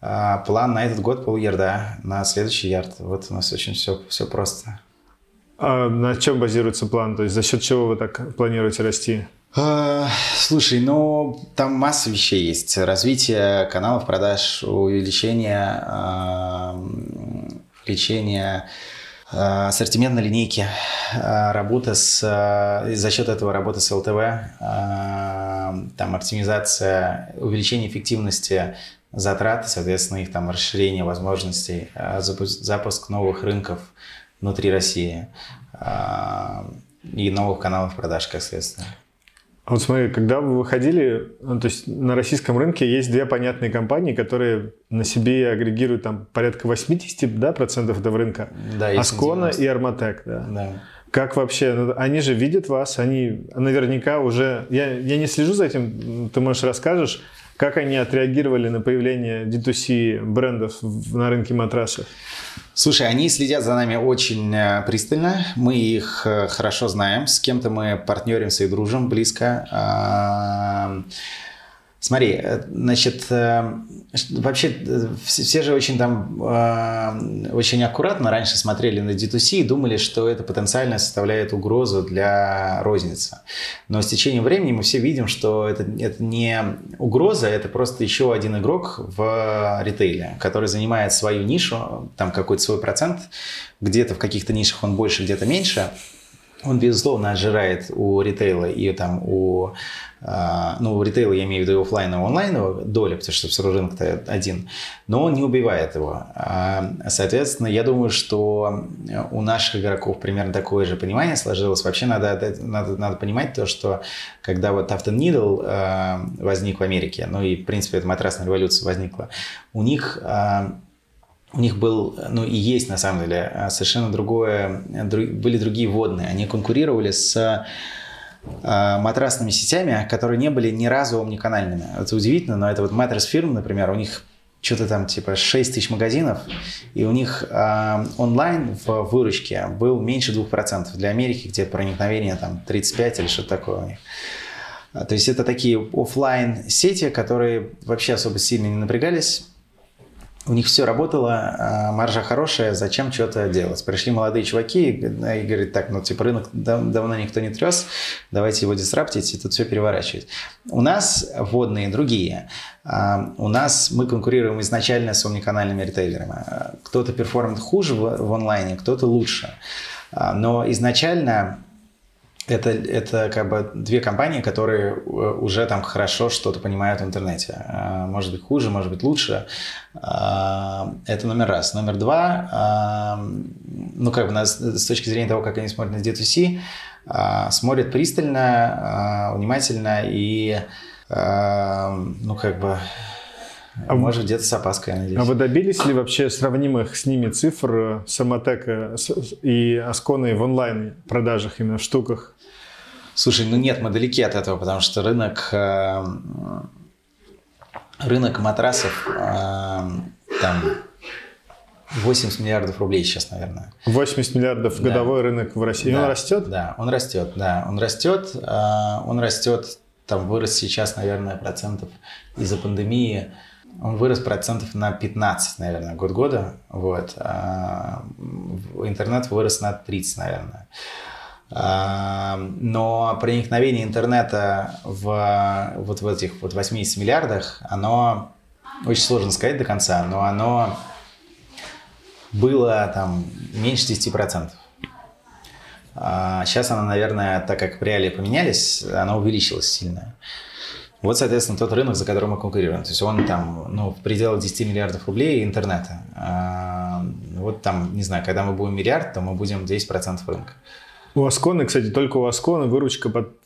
А, план на этот год пол ярда, на следующий ярд. Вот у нас очень все, все просто. А на чем базируется план? То есть за счет чего вы так планируете расти? А, слушай, ну там масса вещей есть. Развитие каналов продаж, увеличение, увеличение ассортиментной линейки, работа с, за счет этого работа с ЛТВ, там оптимизация, увеличение эффективности затрат, соответственно, их там расширение возможностей, запуск новых рынков – внутри России а, и новых каналов продаж, как следствие. А вот смотри, когда вы выходили, ну, то есть на российском рынке есть две понятные компании, которые на себе агрегируют там порядка 80 да, процентов этого рынка. Да, Аскона и Арматек. Да. да. Как вообще? Ну, они же видят вас, они наверняка уже... Я, я не слежу за этим, ты, можешь, расскажешь, как они отреагировали на появление D2C брендов на рынке матрасов? Слушай, они следят за нами очень э, пристально. Мы их э, хорошо знаем. С кем-то мы партнеримся и дружим близко. Смотри, э, значит, э, вообще э, все же очень там очень аккуратно раньше смотрели на D2C и думали, что это потенциально составляет угрозу для розницы. Но с течением времени мы все видим, что это, это не угроза, это просто еще один игрок в ритейле, который занимает свою нишу, там какой-то свой процент, где-то в каких-то нишах он больше, где-то меньше. Он, безусловно, отжирает у ритейла и там у ну, у ритейла я имею в виду офлайн и онлайн доля, потому что все рынок-то один, но он не убивает его. А, соответственно, я думаю, что у наших игроков примерно такое же понимание сложилось. Вообще надо, надо, надо понимать то, что когда вот Afton Needle а, возник в Америке, ну и, в принципе, эта матрасная революция возникла, у них у них был, ну и есть на самом деле, совершенно другое, были другие водные. Они конкурировали с матрасными сетями, которые не были ни разу омниканальными. Это удивительно, но это вот матрас фирм, например, у них что-то там типа 6 тысяч магазинов, и у них э, онлайн в выручке был меньше 2%. Для Америки где проникновение там 35 или что-то такое у них. А, то есть это такие офлайн сети, которые вообще особо сильно не напрягались, у них все работало, а, маржа хорошая, зачем что-то делать? Пришли молодые чуваки и говорят, так, ну, типа, рынок дав- давно никто не трес, давайте его дисраптить и тут все переворачивать. У нас водные другие. А, у нас мы конкурируем изначально с омниканальными ритейлерами. Кто-то перформит хуже в, в онлайне, кто-то лучше. А, но изначально это, это как бы две компании, которые э, уже там хорошо что-то понимают в интернете. А, может быть хуже, может быть лучше. А, это номер раз. Номер два, а, ну как бы нас, с точки зрения того, как они смотрят на D2C, смотрят пристально, внимательно и ну как бы а может, где-то с опаской, я надеюсь. А вы добились ли вообще сравнимых с ними цифр э, Самотека и Асконы в онлайн продажах, именно в штуках? Слушай, ну нет, мы далеки от этого, потому что рынок, э, рынок матрасов э, там 80 миллиардов рублей сейчас, наверное. 80 миллиардов да. годовой рынок в России. Да. он растет? Да, он растет, да. Он растет, он растет, там вырос сейчас, наверное, процентов из-за пандемии. Он вырос процентов на 15, наверное, год года. Вот. А интернет вырос на 30, наверное. Но проникновение интернета в вот в этих вот 80 миллиардах, оно очень сложно сказать до конца, но оно было там меньше 10%. Сейчас оно, наверное, так как реалии поменялись, оно увеличилось сильно. Вот, соответственно, тот рынок, за которым мы конкурируем. То есть он там, ну, в пределах 10 миллиардов рублей интернета. Вот там, не знаю, когда мы будем миллиард, то мы будем 10% рынка. У Асконы, кстати, только у Асконы выручка под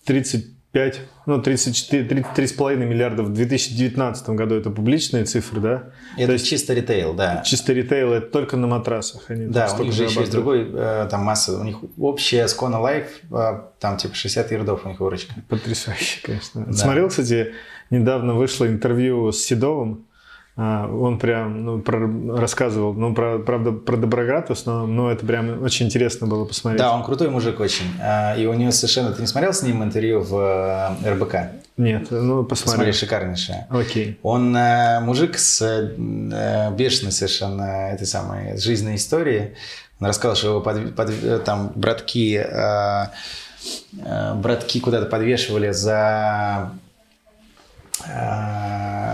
35, ну, 34, 33,5 миллиардов в 2019 году. Это публичные цифры, да? Это То есть чисто ритейл, да. Чисто ритейл, это только на матрасах. Они да, у них же еще есть другой, э, там масса, у них общая Аскона Life, э, там типа 60 ярдов у них выручка. Потрясающе, конечно. Да. Смотрел, кстати, недавно вышло интервью с Седовым, он прям ну, про, рассказывал, ну, про, правда, про Доброград в основном, но это прям очень интересно было посмотреть. Да, он крутой мужик очень. А, и у него совершенно... Ты не смотрел с ним интервью в э, РБК? Нет, ну, посмотри. Посмотри, шикарнейшее. Окей. Он э, мужик с э, бешеной совершенно этой самой жизненной историей. Он рассказал, что его под, под, там братки, братки куда-то подвешивали за Э,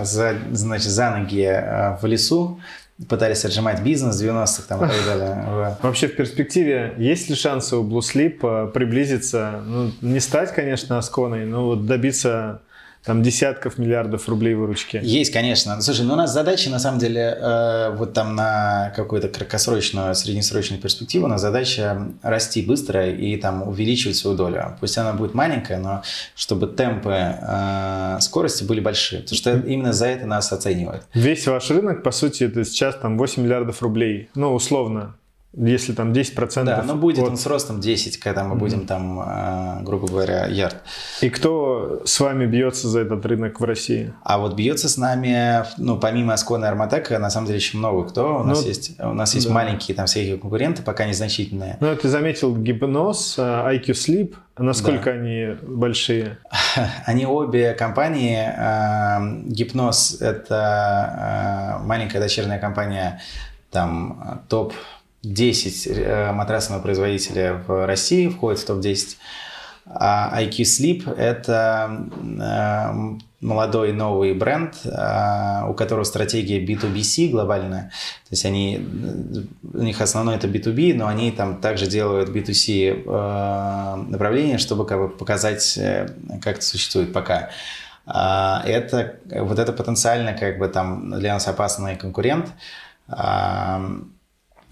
за, значит, за ноги э, в лесу, пытались отжимать бизнес в 90-х там, и так далее. Вообще в перспективе есть ли шансы у Blue Sleep э, приблизиться, ну, не стать, конечно, Асконой, но вот добиться там десятков миллиардов рублей выручки. Есть, конечно. Слушай, ну у нас задача, на самом деле, э, вот там на какую-то краткосрочную, среднесрочную перспективу, у нас задача расти быстро и там увеличивать свою долю. Пусть она будет маленькая, но чтобы темпы э, скорости были большие. Потому что именно за это нас оценивают. Весь ваш рынок, по сути, это сейчас там 8 миллиардов рублей. Ну, условно. Если там 10%. Да, но будет от... он с ростом 10, когда мы будем там, э, грубо говоря, ярд. И кто с вами бьется за этот рынок в России? А вот бьется с нами, ну, помимо Аскона и Арматека, на самом деле еще много кто. У нас Ну, есть, у нас есть да. маленькие там всякие конкуренты, пока незначительные. Ну, ты заметил гипноз, а, IQ Sleep. Насколько они большие? Они обе компании. э, Гипноз – это маленькая дочерняя компания, там топ 10 э, матрасного производителя в России, входит в топ-10. А IQ Sleep – это э, молодой новый бренд, э, у которого стратегия B2BC глобальная. То есть они, у них основное это B2B, но они там также делают B2C э, направление, чтобы как бы показать, как это существует пока. А, Это вот это потенциально как бы там для нас опасный конкурент.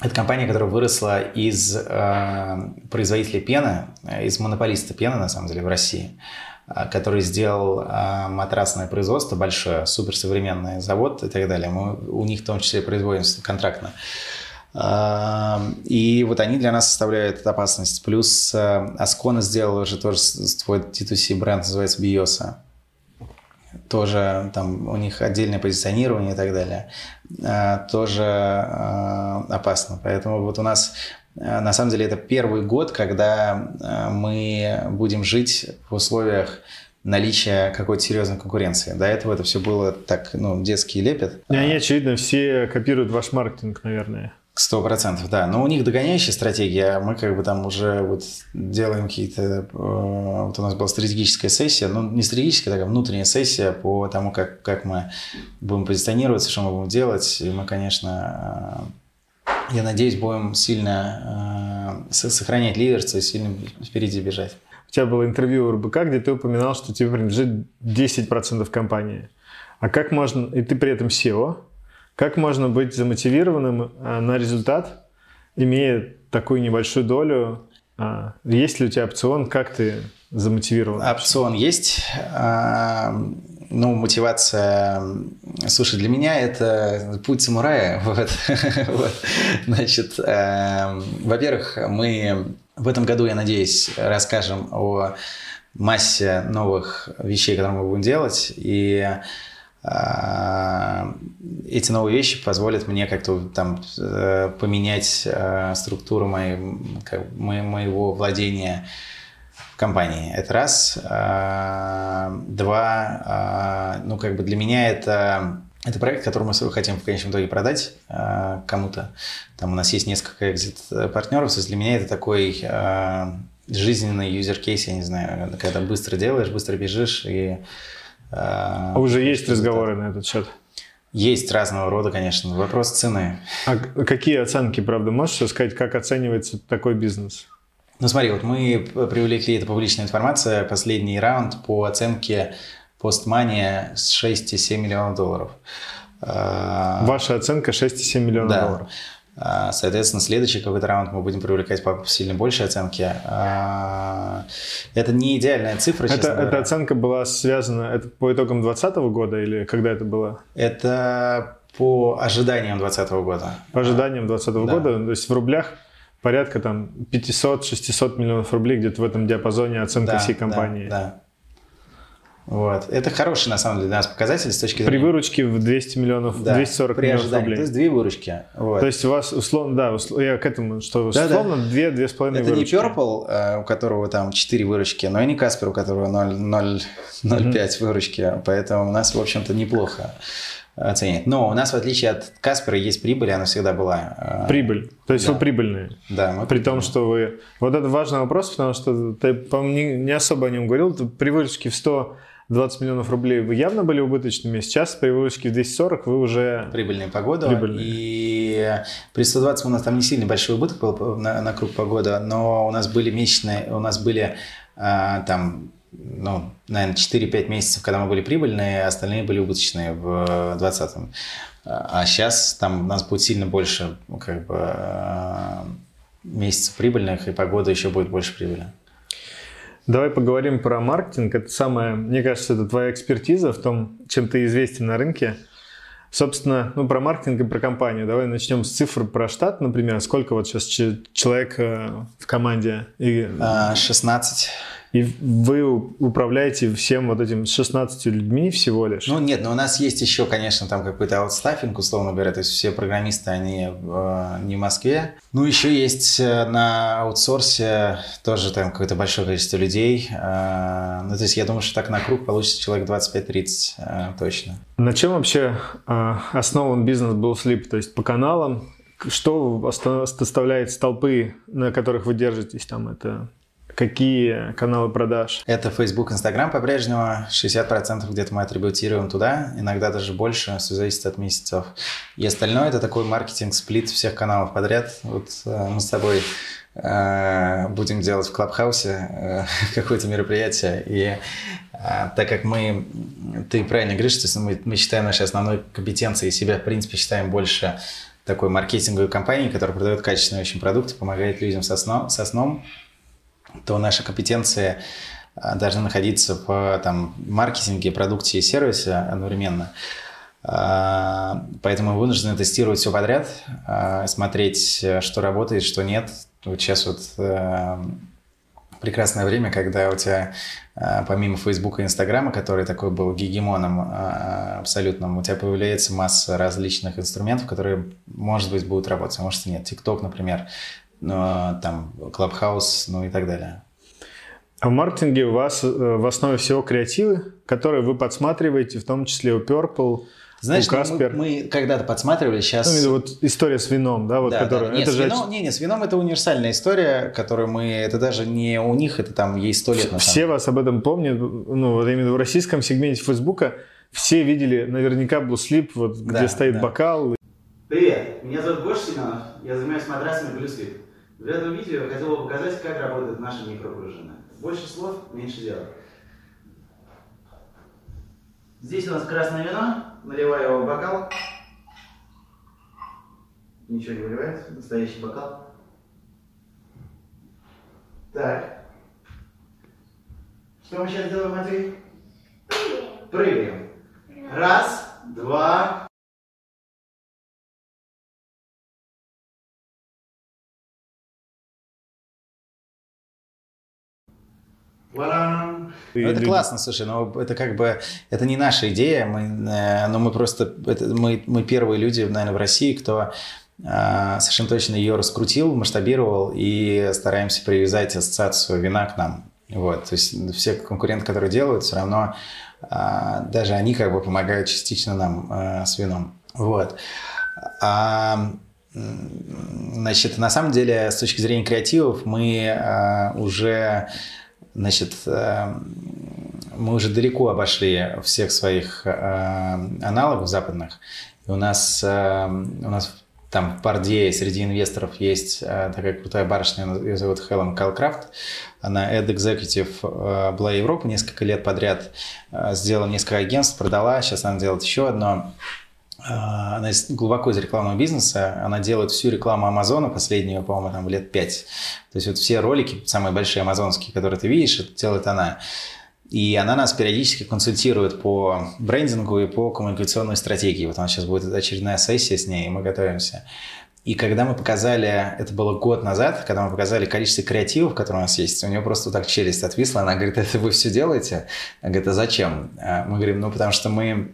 Это компания, которая выросла из э, производителя пены, э, из монополиста пены, на самом деле, в России, э, который сделал э, матрасное производство большое, суперсовременный завод и так далее. Мы у них в том числе производим контрактно. Э, И вот они для нас составляют опасность. Плюс Ascona сделала уже тоже свой D2C бренд, называется Biosa тоже там у них отдельное позиционирование и так далее, э, тоже э, опасно. Поэтому вот у нас э, на самом деле это первый год, когда мы будем жить в условиях наличия какой-то серьезной конкуренции. До этого это все было так, ну, детский лепет. И они, очевидно, все копируют ваш маркетинг, наверное. Сто процентов, да. Но у них догоняющая стратегия, а мы как бы там уже вот делаем какие-то... э, Вот у нас была стратегическая сессия, ну не стратегическая, такая внутренняя сессия по тому, как, как мы будем позиционироваться, что мы будем делать. И мы, конечно, э, я надеюсь, будем сильно э, сохранять лидерство и сильно впереди бежать. У тебя было интервью у РБК, где ты упоминал, что тебе принадлежит 10% компании. А как можно, и ты при этом SEO, как можно быть замотивированным а, на результат, имея такую небольшую долю? А, Есть ли у тебя опцион, как ты замотивирован? Опцион есть. А, Ну, мотивация... Слушай, для меня это путь самурая. Вот. Вот. Значит, эм, во-первых, мы в этом году, я надеюсь, расскажем о массе новых вещей, которые мы будем делать. И эти новые вещи позволят мне как-то там э, поменять э, структуру моей, моего владения компании. Это раз. А, Два. а, Ну, как бы для меня это это проект, который мы хотим в конечном итоге продать а, кому-то. Там у нас есть несколько экзит-партнеров. То есть для меня это такой а, жизненный юзер-кейс, я не знаю, когда быстро делаешь, быстро бежишь и... а, А уже есть разговоры на этот счет? Есть разного рода, конечно. Вопрос цены. А какие оценки, правда, можешь сказать, как оценивается такой бизнес? Ну смотри, вот мы привлекли, это публичная информация, последний раунд по оценке постмания с 6,7 миллионов долларов. А, Ваша оценка 6,7 миллионов да. долларов. А, Соответственно, следующий какой-то раунд мы будем привлекать по сильно большей оценке. А, Это не идеальная цифра, Это, эта оценка была связана это по итогам 2020 года или когда это было? Это по ожиданиям 2020 года. По ожиданиям 2020 Да. года, то есть в рублях порядка там 500-600 миллионов рублей где-то в этом диапазоне оценка Да, всей да, компании. Да, Вот. Это хороший, на самом деле, для нас показатель с точки При зрения... выручке в 200 миллионов, Да, 240 при миллионов рублей. То есть две выручки. Вот. То есть у вас условно, да, усл- я к этому, что Да, да. условно две, две с половиной Это не. Purple, э, у которого там 4 выручки, но и не Каспер, у которого 0,05 выручки. Поэтому у нас, в общем-то, неплохо оценят. Но у нас, в отличие от Каспера, есть прибыль, она всегда была. э, Прибыль. То есть Да. вы прибыльные. Да, мы При том, что вы... Вот это важный вопрос, потому что ты, по-моему, не, не особо о нем говорил. Ты При выручке в 120 миллионов рублей вы явно были убыточными. Сейчас при выручке в 240 вы уже... прибыльные по году. Прибыльные. И при 120 у нас там не сильно большой убыток был на, на круг по году, но у нас были месячные, у нас были а, там, ну, наверное, 4-5 месяцев, когда мы были прибыльные, а остальные были убыточные в 2020. А сейчас там у нас будет сильно больше, как бы, а, месяцев прибыльных, и по году еще будет больше прибыли. Давай поговорим про маркетинг. Это самое, мне кажется, это твоя экспертиза в том, чем ты известен на рынке. Собственно, ну, про маркетинг и про компанию. Давай начнем с цифр про штат, например. Сколько вот сейчас человек э, в команде? И, 16. И вы управляете всем вот этим 16 людьми всего лишь? Ну нет, но у нас есть еще, конечно, там какой-то аутстаффинг, условно говоря, то есть все программисты, они э, не в Москве. Ну еще есть э, на аутсорсе тоже там какое-то большое количество людей. Э, ну то есть я думаю, что так на круг получится человек 25-30 э, точно. На чем вообще э, основан бизнес был Sleep? То есть по каналам? Что составляет столпы, на которых вы держитесь? Там это Какие каналы продаж? Это Facebook, Instagram по-прежнему. 60% где-то мы атрибутируем туда, иногда даже больше, все зависит от месяцев. И остальное это такой маркетинг-сплит всех каналов подряд. Вот э, мы с тобой э, будем делать в Клабхаусе э, какое-то мероприятие. И так как мы, ты правильно говоришь, что мы, мы считаем нашей основной компетенцией себя, в принципе, считаем больше такой маркетинговой компанией, которая продает качественные очень продукты, помогает людям со сном, со сном то наша компетенция а, должна находиться в там, маркетинге, продукте и сервисе одновременно. А, поэтому мы вынуждены тестировать все подряд, а, смотреть, что работает, что нет. Вот сейчас вот прекрасное время, когда у тебя помимо Фейсбука и Инстаграма, который такой был гегемоном абсолютным, у тебя появляется масса различных инструментов, которые, может быть, будут работать, а может и нет. ТикТок, например, там, Clubhouse, ну и так далее. А в маркетинге у вас э, в основе всего креативы, которые вы подсматриваете, в том числе у Purple, знаешь, у Casper. Ну, мы, мы когда-то подсматривали, сейчас... Ну, вот история с вином, да, вот да, которая... Да. Нет, это с же... вином, не, не, с вином это универсальная история, которую мы... Это даже не у них, это там ей сто лет. Все вас об этом помнят, ну, вот именно в российском сегменте Фейсбука все видели наверняка Blue Sleep, вот да, где стоит да. бокал. Привет, меня зовут Гоша Семенов, я занимаюсь матрасами Blue Sleep. В этом видео я хотел бы показать, как работает наша микропружина. Больше слов, меньше дела. Здесь у нас красное вино, наливаю его в бокал. Ничего не выливается, настоящий бокал. Так. Что мы сейчас делаем, Матвей? Прыгаем. Раз, два, Ну, это классно, слушай, но это как бы, это не наша идея, мы, э, но мы просто, это, мы, мы первые люди, наверное, в России, кто э, совершенно точно ее раскрутил, масштабировал и стараемся привязать ассоциацию вина к нам. Вот, то есть все конкуренты, которые делают, все равно э, даже они как бы помогают частично нам с вином. Вот. А, значит, на самом деле, с точки зрения креативов, мы уже Значит, э, мы уже далеко обошли всех своих э, аналогов западных. И у нас, э, у нас там в Пардее среди инвесторов есть такая крутая барышня, ее зовут Хелен Калкрафт. Она Ad Executive была Европа несколько лет подряд, сделала несколько агентств, продала, сейчас она делает еще одно. А, она глубоко из рекламного бизнеса, она делает всю рекламу Амазона последнюю, по-моему, там лет пять. То есть вот все ролики, самые большие амазонские, которые ты видишь, это делает она. И она нас периодически консультирует по брендингу и по коммуникационной стратегии. Вот у нас сейчас будет очередная сессия с ней, и мы готовимся. И когда мы показали, это было год назад, когда мы показали количество креативов, которые у нас есть, у нее просто так челюсть отвисла, она говорит, это вы все делаете? Она говорит, а зачем? А мы говорим, ну потому что мы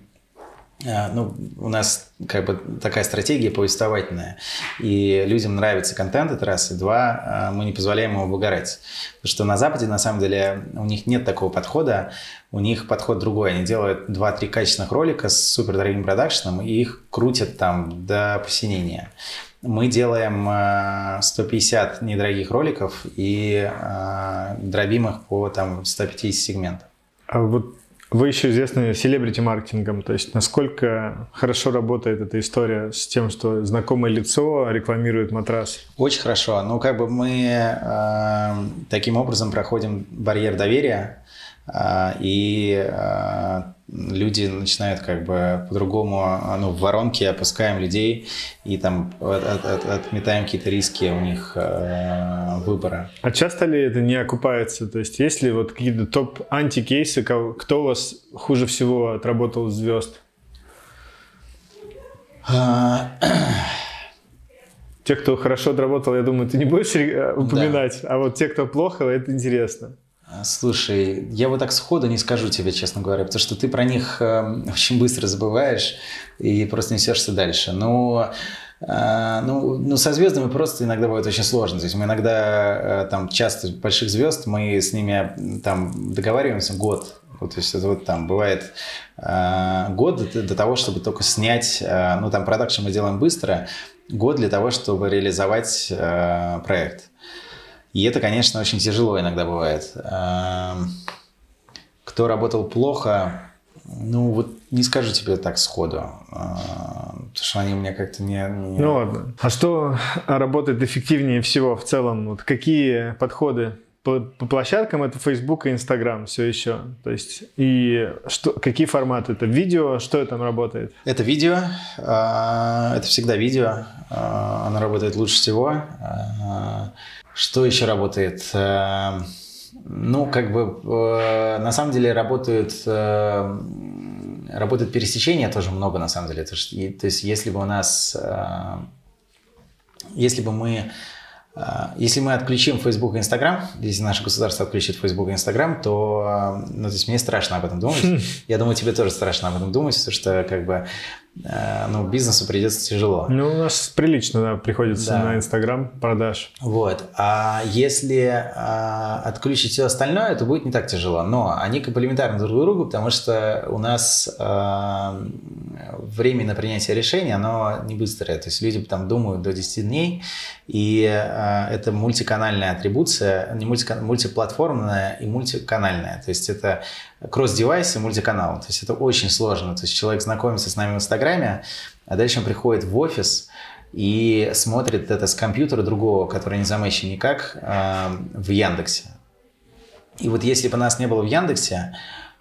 ну, у нас как бы такая стратегия повествовательная, и людям нравится контент, это раз, и два, а, мы не позволяем ему выгорать. Потому что на Западе, на самом деле, у них нет такого подхода, у них подход другой. Они делают 2-3 качественных ролика с супер дорогим продакшеном, и их крутят там до посинения. Мы делаем 150 а, недорогих роликов и дробим их по там, 150 сегментов. А вот вы еще известны селебрити-маркетингом, то есть насколько хорошо работает эта история с тем, что знакомое лицо рекламирует матрас? Очень хорошо. Ну, как бы мы э, таким образом проходим барьер доверия, э, и э, люди начинают как бы по-другому, ну, в воронке опускаем людей и там от, от, отметаем какие-то риски у них э, выбора. А часто ли это не окупается? То есть есть ли вот какие-то топ-антикейсы, кто у вас хуже всего отработал звезд? А, Те, кто хорошо отработал, я думаю, ты не будешь э, упоминать. А вот те, кто плохо, это интересно. Слушай, я вот так сходу не скажу тебе, честно говоря, потому что ты про них э, очень быстро забываешь и просто несешься дальше. Но э, ну, ну, со звездами просто иногда бывает очень сложно. То есть мы иногда э, там часто больших звезд, мы с ними там договариваемся год. Вот, то есть это вот там бывает э, год до того, чтобы только снять, ну там продакшн мы делаем быстро, год для того, чтобы реализовать проект. И это, конечно, очень тяжело иногда бывает. Кто работал плохо, ну вот не скажу тебе так сходу, э, потому что они у меня как-то не... не- Ну ладно. А что работает эффективнее всего в целом? Вот какие подходы по, площадкам? Это Facebook и Instagram все еще. То есть и что, какие форматы? Это видео? Что там работает? Это видео, э, это всегда видео, э, оно работает лучше всего. Э, Что еще работает? Ну, как бы, на самом деле работают, работает пересечение тоже много, на самом деле. То есть, если бы у нас, если бы мы если мы отключим Facebook и Instagram, если наше государство отключит Facebook и Instagram, то, э, ну, то есть мне страшно об этом думать. Я думаю, тебе тоже страшно об этом думать, потому что, как бы, ну, бизнесу придется тяжело. Ну, у нас прилично да, приходится Да. на Инстаграм продаж. Вот. А если а, отключить все остальное, то будет не так тяжело. Но они комплементарны друг другу, потому что у нас а, время на принятие решения, оно не быстрое. То есть люди там думают до 10 дней, и а, это мультиканальная атрибуция, не мультика- мультиплатформенная и мультиканальная. То есть это кросс-девайс и мультиканал. То есть это очень сложно. То есть человек знакомится с нами в Инстаграме, а дальше он приходит в офис, и смотрит это с компьютера другого, который не замечен никак, э, в Яндексе. И вот если бы нас не было в Яндексе,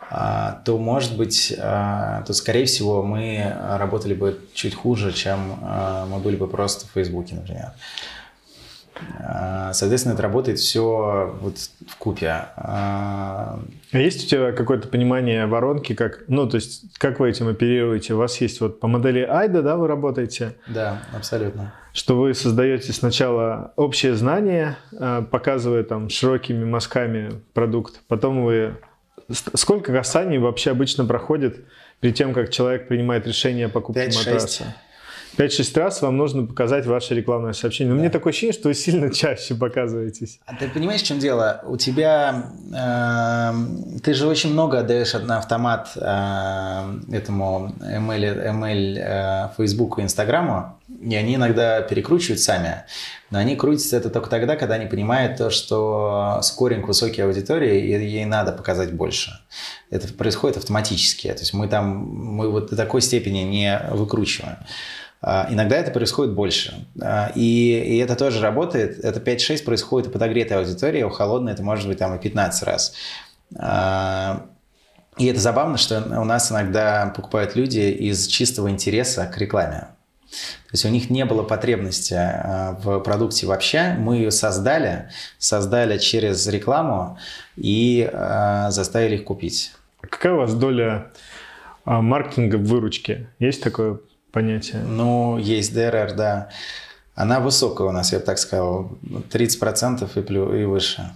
э, то, может быть, э, то, скорее всего, мы работали бы чуть хуже, чем э, мы были бы просто в Фейсбуке, например. Э, Соответственно, это работает все вот в купе. А есть у тебя какое-то понимание воронки, как, ну, то есть, как вы этим оперируете? У вас есть вот по модели Айда, да, вы работаете, Да, абсолютно. что вы создаете сначала общее знание, э, показывая там широкими мазками продукт, потом вы... Сколько касаний вообще обычно проходит перед тем, как человек принимает решение о покупке 5-6. матраса? 5-6 раз вам нужно показать ваше рекламное сообщение. Но мне такое ощущение, что вы сильно чаще показываетесь. А ты понимаешь, в чем дело? У тебя... эм, ты же очень много отдаешь на автомат эм, этому ML, ML э, Facebook и Инстаграму, и они иногда перекручивают сами. Но они крутятся это только тогда, когда они понимают то, что скоринг высокий аудитории, и ей надо показать больше. Это происходит автоматически. То есть мы там, мы вот до такой степени не выкручиваем. А, Иногда это происходит больше. А, И, и это тоже работает. Это 5-6 происходит у подогретой аудитории, а у холодной это может быть там и 15 раз. А, И это забавно, что у нас иногда покупают люди из чистого интереса к рекламе. То есть у них не было потребности в продукте вообще. Мы ее создали, создали через рекламу и заставили их купить. Какая у вас доля маркетинга в выручке? Есть такое понятие? Ну, есть ДРР, да. Она высокая у нас, я бы так сказал, 30% и, плю, и выше.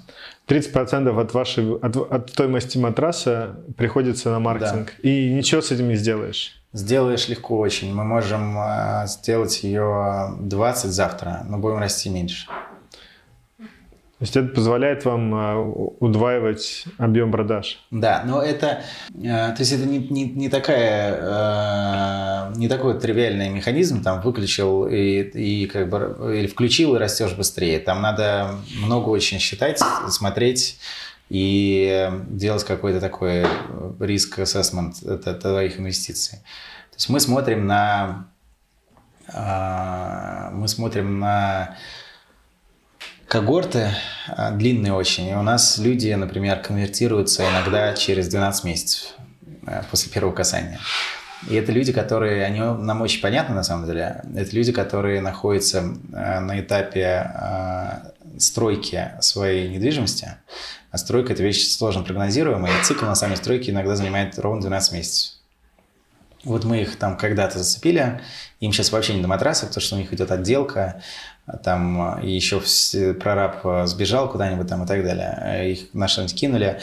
30% от вашей от, от стоимости матраса приходится на маркетинг. И ничего с этим не сделаешь. Сделаешь легко очень. Мы можем э, сделать ее 20 завтра, но будем расти меньше. То есть это позволяет вам а, удваивать объем продаж. Да, но это, э, то есть это не, не, не такая, э, не такой тривиальный механизм, там выключил и, и как бы, или включил и растешь быстрее. Там надо много очень считать, смотреть и делать какой-то такой риск ассессмент твоих инвестиций. То есть мы смотрим на, э, мы смотрим на когорты а, длинные очень. И у нас люди, например, конвертируются иногда через 12 месяцев а, после первого касания. И это люди, которые, они нам очень понятны на самом деле, это люди, которые находятся а, на этапе а, стройки своей недвижимости. А стройка – это вещь сложно прогнозируемая, и цикл на самой стройке иногда занимает ровно 12 месяцев. Вот мы их там когда-то зацепили, им сейчас вообще не до матрасов, потому что у них идет отделка, там и еще прораб сбежал куда-нибудь там и так далее. Их на что-нибудь кинули.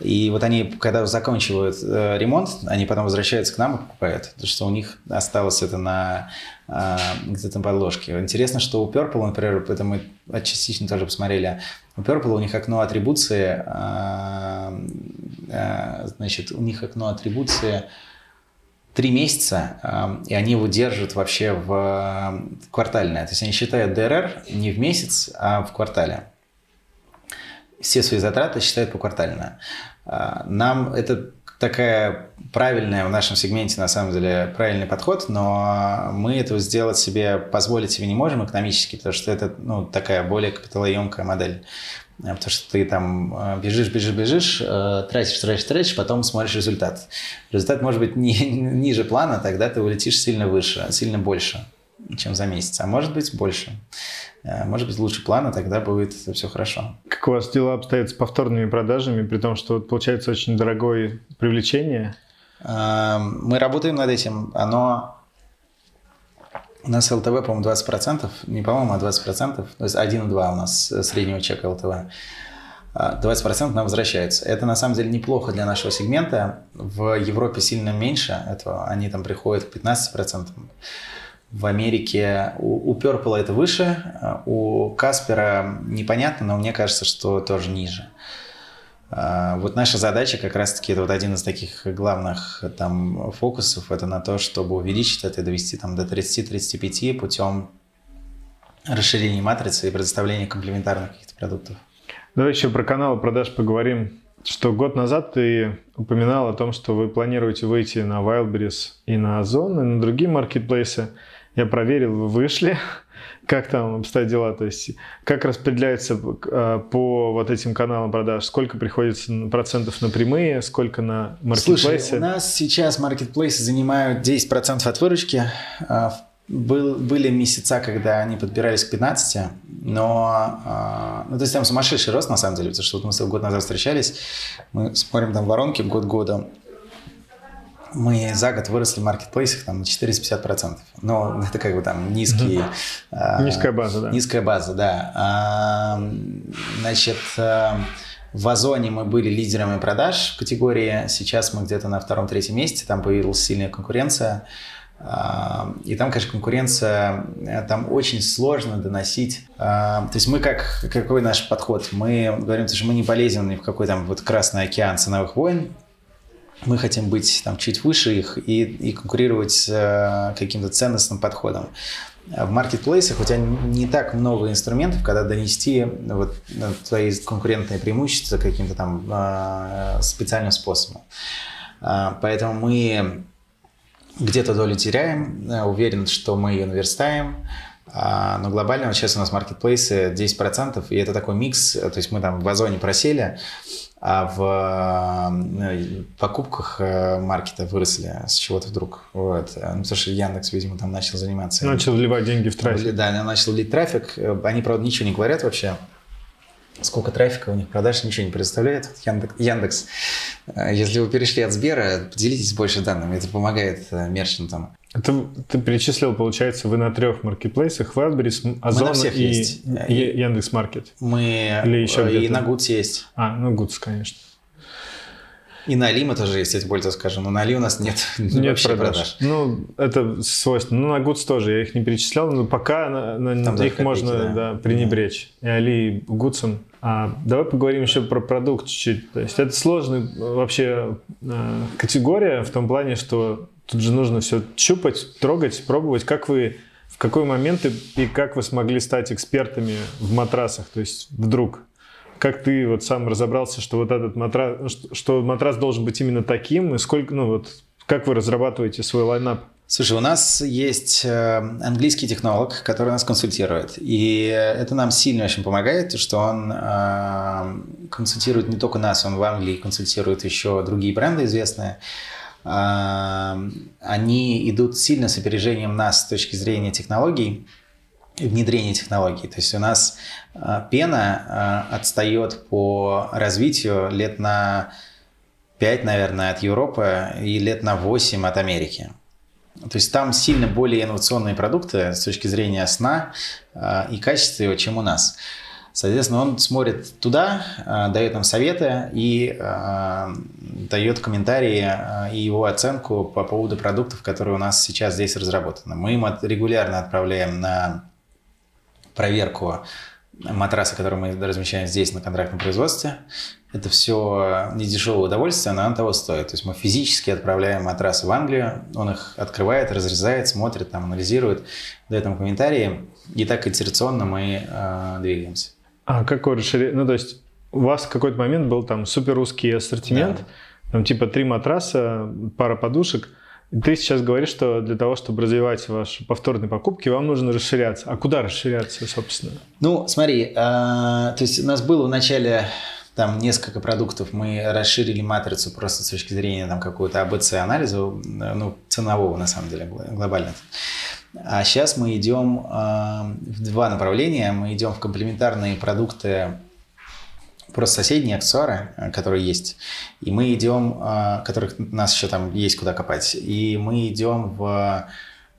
И вот они, когда заканчивают э, ремонт, они потом возвращаются к нам и покупают, потому что у них осталось это на э, где-то на подложке. Интересно, что у Purple, например, это мы частично тоже посмотрели, у Purple у них окно атрибуции, э, значит, у них окно атрибуции три месяца, и они его держат вообще в квартальное. То есть они считают ДРР не в месяц, а в квартале. Все свои затраты считают поквартально. А, нам это такая правильная в нашем сегменте, на самом деле, правильный подход, но мы этого сделать себе, позволить себе не можем экономически, потому что это ну, такая более капиталоемкая модель. Э, потому что ты там э, бежишь, бежишь, бежишь, э, тратишь, тратишь, тратишь, потом смотришь результат. Результат может быть не, ниже плана, тогда ты улетишь сильно выше, сильно больше, чем за месяц, а может быть больше. Может быть лучше плана, тогда будет все хорошо. Как у вас дела обстоят с повторными продажами, при том, что получается очень дорогое привлечение? Мы работаем над этим. Оно у нас ЛТВ, по-моему, 20%, не по-моему, а 20%, то есть 1,2 у нас э, среднего чека ЛТВ. 20% а, нам возвращается. Это на самом деле неплохо для нашего сегмента. В Европе сильно меньше этого. Они там приходят к 15%. В Америке у, у Purple это выше, а у Каспера непонятно, но мне кажется, что тоже ниже. А, вот наша задача как раз-таки, это вот один из таких главных там фокусов, это на то, чтобы увеличить это, довести там до 30-35 путем расширения матрицы и предоставления комплементарных каких-то продуктов. Давай еще про каналы продаж поговорим. Что год назад ты упоминал о том, что вы планируете выйти на Wildberries и на Озон, и на другие маркетплейсы. Я проверил, вы вышли. Как там обстоят дела? То есть как распределяется э, по вот этим каналам продаж? Сколько приходится процентов на прямые, сколько на маркетплейсы? Слушай, у нас сейчас маркетплейсы занимают 10% от выручки. А, был, были месяца, когда они подбирались к 15, но а, ну, то есть там сумасшедший рост на самом деле, потому что вот мы год назад встречались, мы смотрим там воронки год года, мы за год выросли в маркетплейсах там, на 450%. Но это как бы там низкие... Угу. Низкая база, да. Низкая база, да. А, значит, а, в Озоне мы были лидерами продаж в категории. Сейчас мы где-то на втором-третьем месте. Там появилась сильная конкуренция. А, и там, конечно, конкуренция, э, там очень сложно доносить. То есть мы как, какой наш подход? Мы говорим, что мы не полезем ни в какой там вот красный океан ценовых войн, мы хотим быть там чуть выше их и, и конкурировать с э, каким-то ценностным подходом. В маркетплейсах у тебя не так много инструментов, когда донести вот твои конкурентные преимущества каким-то там э, специальным способом. Э, поэтому мы где-то долю теряем, э, уверен, что мы ее наверстаем. А, но глобально вот сейчас у нас маркетплейсы 10%, и это такой микс, то есть мы там в Озоне просели, а в э, покупках э, маркета выросли с чего-то вдруг. Вот. Ну, потому что Яндекс, видимо, там начал заниматься. Начал вливать деньги в трафик. Да, начал лить трафик. Они, правда, ничего не говорят вообще. Сколько трафика у них продаж, ничего не предоставляет. Яндекс, Яндекс, э, если вы перешли от Сбера, поделитесь больше данными. Это помогает мерчантам. Это ты перечислил, получается, вы на трех маркетплейсах, Wildberries, Озон и есть. Яндекс Маркет. Мы Или еще и на Гудс есть. А, ну Гудс, конечно. И на Али мы тоже есть, тебе больше скажу. Но на Али у нас нет, нет продаж. продаж. Ну, это свойственно. Ну, на Гудс тоже я их не перечислял, но пока на, на них копейки, можно да. Да, пренебречь. И Али, и Гудсом. А, давай поговорим еще про продукт чуть-чуть. То есть это сложная вообще э, категория в том плане, что Тут же нужно все щупать, трогать, пробовать. Как вы, в какой момент и, и как вы смогли стать экспертами в матрасах? То есть вдруг, как ты вот сам разобрался, что вот этот матрас, что матрас должен быть именно таким, и сколько, ну вот, как вы разрабатываете свой лайнап? Слушай, у нас есть э, английский технолог, который нас консультирует. И это нам сильно очень помогает, что он э, консультирует не только нас, он в Англии консультирует еще другие бренды известные они идут сильно с опережением нас с точки зрения технологий, внедрения технологий. То есть у нас а, пена а, отстает по развитию лет на 5, наверное, от Европы и лет на 8 от Америки. То есть там сильно более инновационные продукты с точки зрения сна э, и качества его, чем у нас. Соответственно, он смотрит туда, э, дает нам советы и э, дает комментарии э, и его оценку по поводу продуктов, которые у нас сейчас здесь разработаны. Мы им регулярно отправляем на проверку матрасы, которые мы размещаем здесь на контрактном производстве. Это все не дешевое удовольствие, но оно того стоит. То есть мы физически отправляем матрасы в Англию, он их открывает, разрезает, смотрит, там, анализирует, дает нам комментарии, и так итерационно мы э, двигаемся. А какой расширение? Ну, то есть у вас в какой-то момент был там супер русский ассортимент, да. там типа три матраса, пара подушек – ты сейчас говоришь, что для того, чтобы развивать ваши повторные покупки, вам нужно расширяться. А куда расширяться, собственно? Ну, смотри, э, то есть у нас было в начале там несколько продуктов, мы расширили матрицу просто с точки зрения там какого-то АБЦ-анализа, ну, ценового на самом деле, глобально. А сейчас мы идем э, в два направления. Мы идем в комплементарные продукты просто соседние аксессуары, э, которые есть, и мы идем, э, которых нас еще там есть куда копать, и мы идем в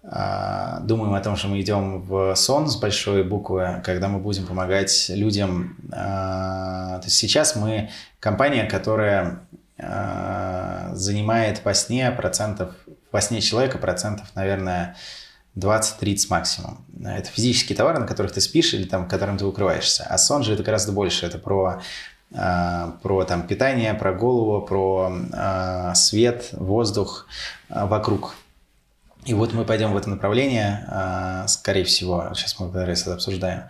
э, думаем о том, что мы идем в сон с большой буквы, когда мы будем помогать людям. То есть сейчас мы компания, которая занимает по сне процентов, по сне человека процентов, наверное, 20-30 максимум. Это физические товары, на которых ты спишь или там, которым ты укрываешься. А сон же это гораздо больше. Это про, э, про там, питание, про голову, про э, свет, воздух э, вокруг. И вот мы пойдем в это направление, э, скорее всего, сейчас мы это обсуждаем.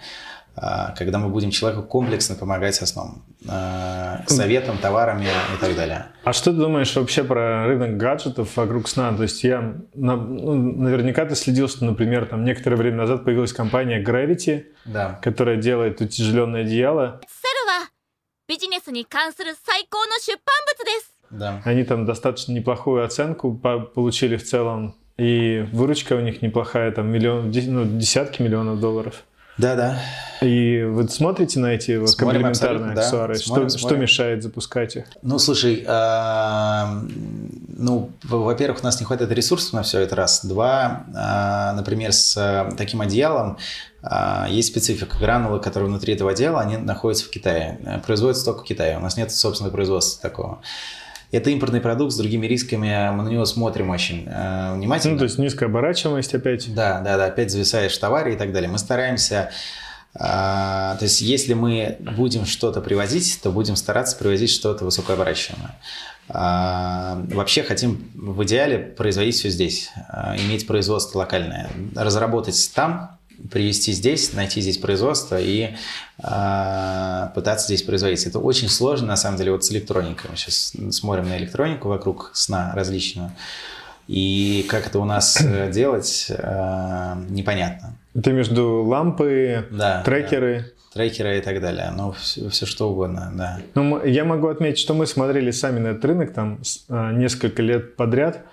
А, когда мы будем человеку комплексно помогать со сном, а, советом, товарами и так далее. А что ты думаешь вообще про рынок гаджетов вокруг сна? То есть я, ну, наверняка ты следил, что, например, там некоторое время назад появилась компания Gravity, да. которая делает утяжеленное одеяло. Да. Они там достаточно неплохую оценку получили в целом, и выручка у них неплохая, там миллион, ну, десятки миллионов долларов. Да, да. И вы смотрите на эти вот комплементарные аксессуары? Да. Смотрим, что, смотрим. что мешает запускать их? Ну, слушай, э, ну, во-первых, у нас не хватает ресурсов на все это раз. Два, э, например, с э, таким одеялом э, есть специфика. Гранулы, которые внутри этого одеяла, они находятся в Китае. Э, производятся только в Китае. У нас нет собственного производства такого. Это импортный продукт с другими рисками, мы на него смотрим очень э, внимательно. Ну, то есть низкая оборачиваемость опять. Да, да, да, опять зависаешь в товаре и так далее. Мы стараемся э, то есть, если мы будем что-то привозить, то будем стараться привозить что-то высокооборачиваемое. А, вообще хотим в идеале производить все здесь, а, иметь производство локальное, разработать там, привести здесь, найти здесь производство и э, пытаться здесь производить. Это очень сложно, на самом деле, вот с электроникой. Мы сейчас смотрим на электронику вокруг сна различную. И как это у нас э, делать, э, непонятно. Это между лампы, да, трекеры. Да трекеры и так далее. Ну, все, все что угодно, да. Ну, я могу отметить, что мы смотрели сами на этот рынок там э, несколько лет подряд,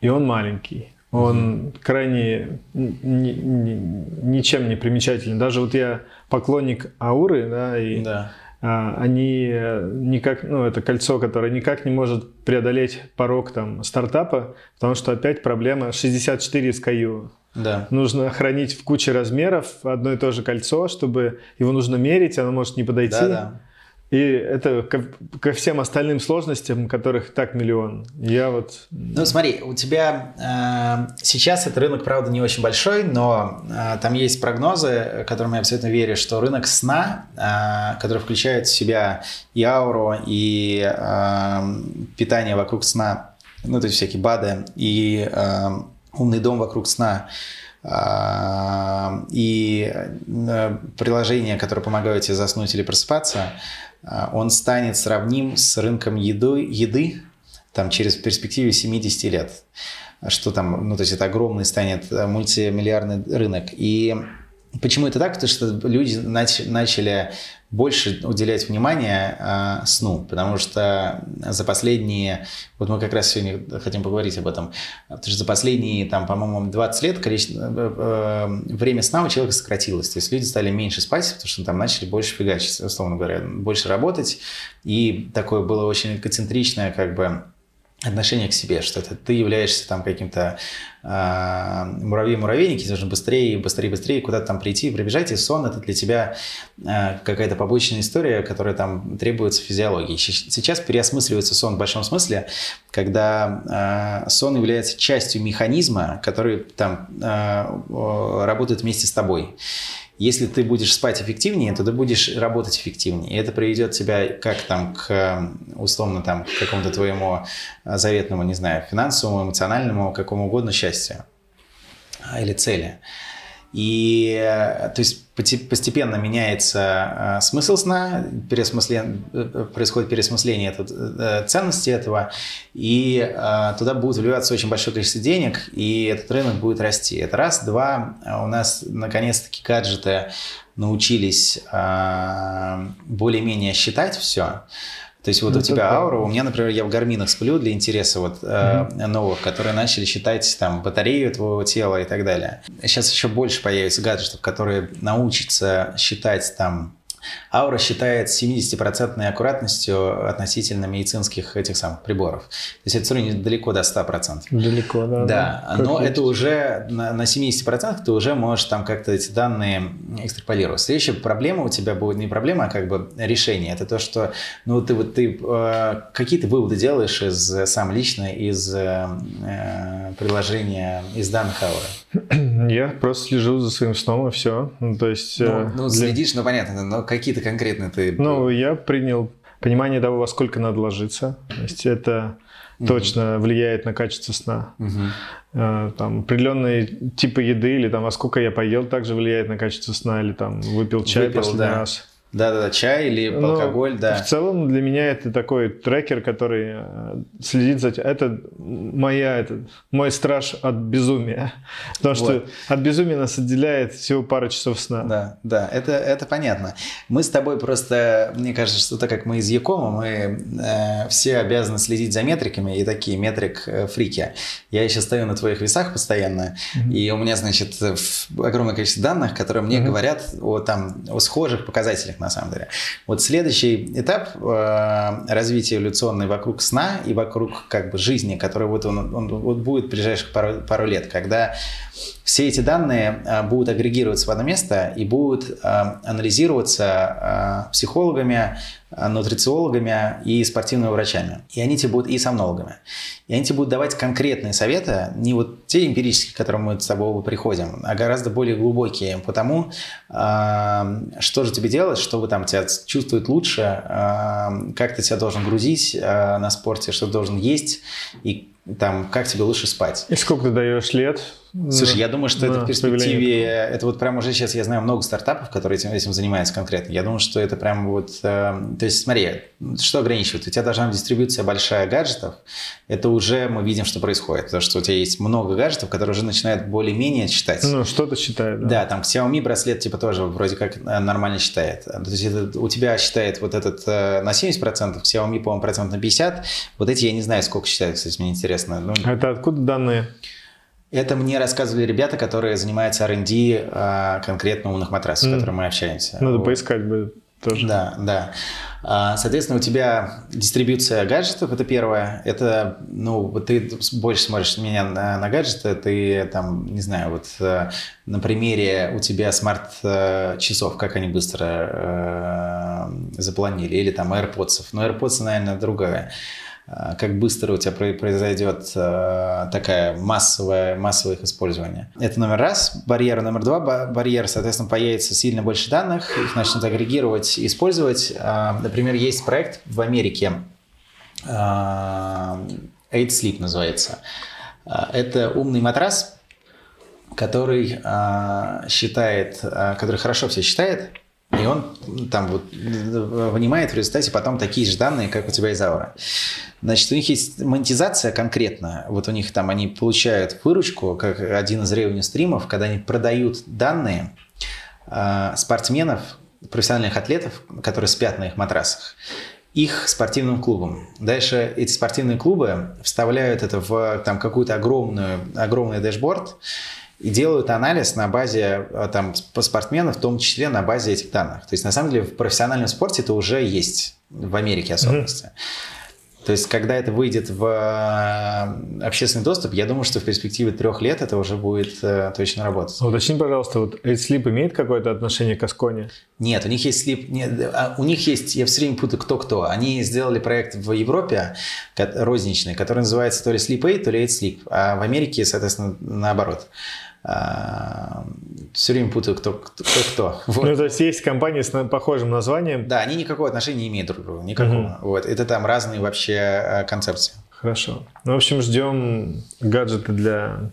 и он маленький. Он крайне ни, ни, ничем не примечательный. Даже вот я поклонник Ауры, да, и да. А, они никак, ну, это кольцо, которое никак не может преодолеть порог там стартапа, потому что опять проблема 64 SKU. Да. Нужно хранить в куче размеров одно и то же кольцо, чтобы его нужно мерить, оно может не подойти. Да, да. И это ко, ко всем остальным сложностям, которых так миллион. Я вот... Ну, смотри, у тебя э, сейчас этот рынок, правда, не очень большой, но э, там есть прогнозы, которым я абсолютно верю, что рынок сна, э, который включает в себя и ауру, и э, питание вокруг сна, ну, то есть всякие БАДы, и э, умный дом вокруг сна, и э, приложения, которые помогают тебе заснуть или просыпаться, он станет сравним с рынком еды, еды там, через перспективу 70 лет. Что там, ну, то есть это огромный станет э, мультимиллиардный рынок. И почему это так? Потому что люди нач- начали больше уделять внимание э, сну, потому что за последние, вот мы как раз сегодня хотим поговорить об этом, потому что за последние, там, по-моему, 20 лет количество, э, э, время сна у человека сократилось, то есть люди стали меньше спать, потому что там начали больше фигачить, условно говоря, больше работать, и такое было очень концентричное, как бы, отношение к себе, что это ты являешься там каким-то э, муравей-муравейник, тебе нужно быстрее, быстрее, быстрее куда-то там прийти, пробежать, и сон это для тебя э, какая-то побочная история, которая там требуется физиологии. Сейчас переосмысливается сон в большом смысле, когда э, сон является частью механизма, который там э, работает вместе с тобой. Если ты будешь спать эффективнее, то ты будешь работать эффективнее. И это приведет тебя как там к, условно, там, к какому-то твоему заветному, не знаю, финансовому, эмоциональному, какому угодно счастью а, или цели. И то есть постепенно меняется э, смысл сна. Э, происходит э, ценности этого, и туда будет вливаться очень большое количество денег, и этот рынок будет расти. Это раз. Два, у нас наконец-таки гаджеты научились более-менее считать все. То есть вот ну, у тебя аура, у меня, например, я в гарминах сплю для интереса вот mm-hmm. новых, которые начали считать там батарею твоего тела и так далее. Сейчас еще больше появится гаджетов, которые научатся считать там Аура считает 70% аккуратностью относительно медицинских этих самых приборов. То есть это все равно далеко до 100%. Далеко, да. Да, да. но это уже на, на 70% ты уже можешь там как-то эти данные экстраполировать. Следующая проблема у тебя будет не проблема, а как бы решение. Это то, что ну ты вот ты э, какие-то выводы делаешь из сам лично из э, приложения, из данных Ауры. Я просто слежу за своим сном и все. Ну, то есть... Ну, э, ну следишь, ну понятно, но какие-то конкретные ты... Ну, я принял понимание того, во сколько надо ложиться. То есть это угу. точно влияет на качество сна. Угу. Там определенные типы еды или там во сколько я поел также влияет на качество сна или там выпил чай выпил, последний да. раз. Да-да-да, чай или ну, алкоголь, да. В целом для меня это такой трекер, который э, следит за... Это моя, это мой страж от безумия. Потому вот. что от безумия нас отделяет всего пара часов сна. Да, да, это, это понятно. Мы с тобой просто, мне кажется, что так как мы из Якома, мы э, все обязаны следить за метриками и такие метрик-фрики. Э, Я еще стою на твоих весах постоянно, mm-hmm. и у меня, значит, огромное количество данных, которые мне mm-hmm. говорят о, там, о схожих показателях на самом деле. Вот следующий этап э, развития эволюционной вокруг сна и вокруг как бы жизни, который вот он, он вот будет в ближайших пару, пару лет, когда все эти данные э, будут агрегироваться в одно место и будут э, анализироваться э, психологами, нутрициологами и спортивными врачами. И они тебе будут и сомнологами. И они тебе будут давать конкретные советы, не вот те эмпирические, к которым мы с тобой приходим, а гораздо более глубокие по тому, что же тебе делать, чтобы там тебя чувствовать лучше, как ты себя должен грузить на спорте, что ты должен есть и там, как тебе лучше спать. И сколько ты даешь лет? Слушай, я думаю, что это в перспективе, это вот прямо уже сейчас я знаю много стартапов, которые этим, этим занимаются конкретно. Я думаю, что это прямо вот, э, то есть смотри, что ограничивает? У тебя должна быть дистрибьюция большая гаджетов, это уже мы видим, что происходит, потому что у тебя есть много гаджетов, которые уже начинают более-менее читать. Ну, что-то считает, да. Да, там Xiaomi браслет типа тоже вроде как э, нормально считает. То есть это, у тебя считает вот этот э, на 70%, Xiaomi, по-моему, процент на 50%. Вот эти я не знаю, сколько считают, кстати, мне интересно. Ну, это откуда данные? Это мне рассказывали ребята, которые занимаются R&D а, конкретно умных матрасов, mm. с которыми мы общаемся. Надо вот. поискать бы тоже. Да, да. А, соответственно, у тебя дистрибьюция гаджетов, это первое. Это, ну, ты больше смотришь меня на, на гаджеты, ты там, не знаю, вот э, на примере у тебя смарт-часов, как они быстро э, запланили, или там AirPods. Но AirPods, наверное, другая. А, как быстро у тебя произойдет а, такая массовая, массовое их использование. Это номер раз. Барьер номер два. Барьер, соответственно, появится сильно больше данных, их начнут агрегировать использовать. А, например, есть проект в Америке, Eight Sleep называется. Это умный матрас, который считает, который хорошо все считает, и он там вот вынимает в результате потом такие же данные, как у тебя из аура. Значит, у них есть монетизация конкретно. Вот у них там они получают выручку, как один из ревеню стримов, когда они продают данные э, спортсменов, профессиональных атлетов, которые спят на их матрасах, их спортивным клубам. Дальше эти спортивные клубы вставляют это в там, какую-то огромную, огромный дэшборд, и делают анализ на базе э, там, спортсменов, в том числе на базе этих данных. То есть, на самом деле, в профессиональном спорте это уже есть, в Америке особенности. Mm-hmm. То есть, когда это выйдет в э, общественный доступ, я думаю, что в перспективе трех лет это уже будет э, точно работать. А Уточни, пожалуйста, вот AidSleep имеет какое-то отношение к Асконе? Нет, у них есть слип, нет, а у них есть, я все время путаю, кто-кто. Они сделали проект в Европе розничный, который называется то ли Sleep Aid, то ли Aid Sleep, а в Америке, соответственно, наоборот. Все время путаю, кто кто. кто. Вот. Ну, то есть есть компании с похожим названием. Да, они никакого отношения не имеют друг к другу, никакого. Вот. Это там разные вообще э, концепции. Хорошо. Ну, в общем, ждем гаджеты для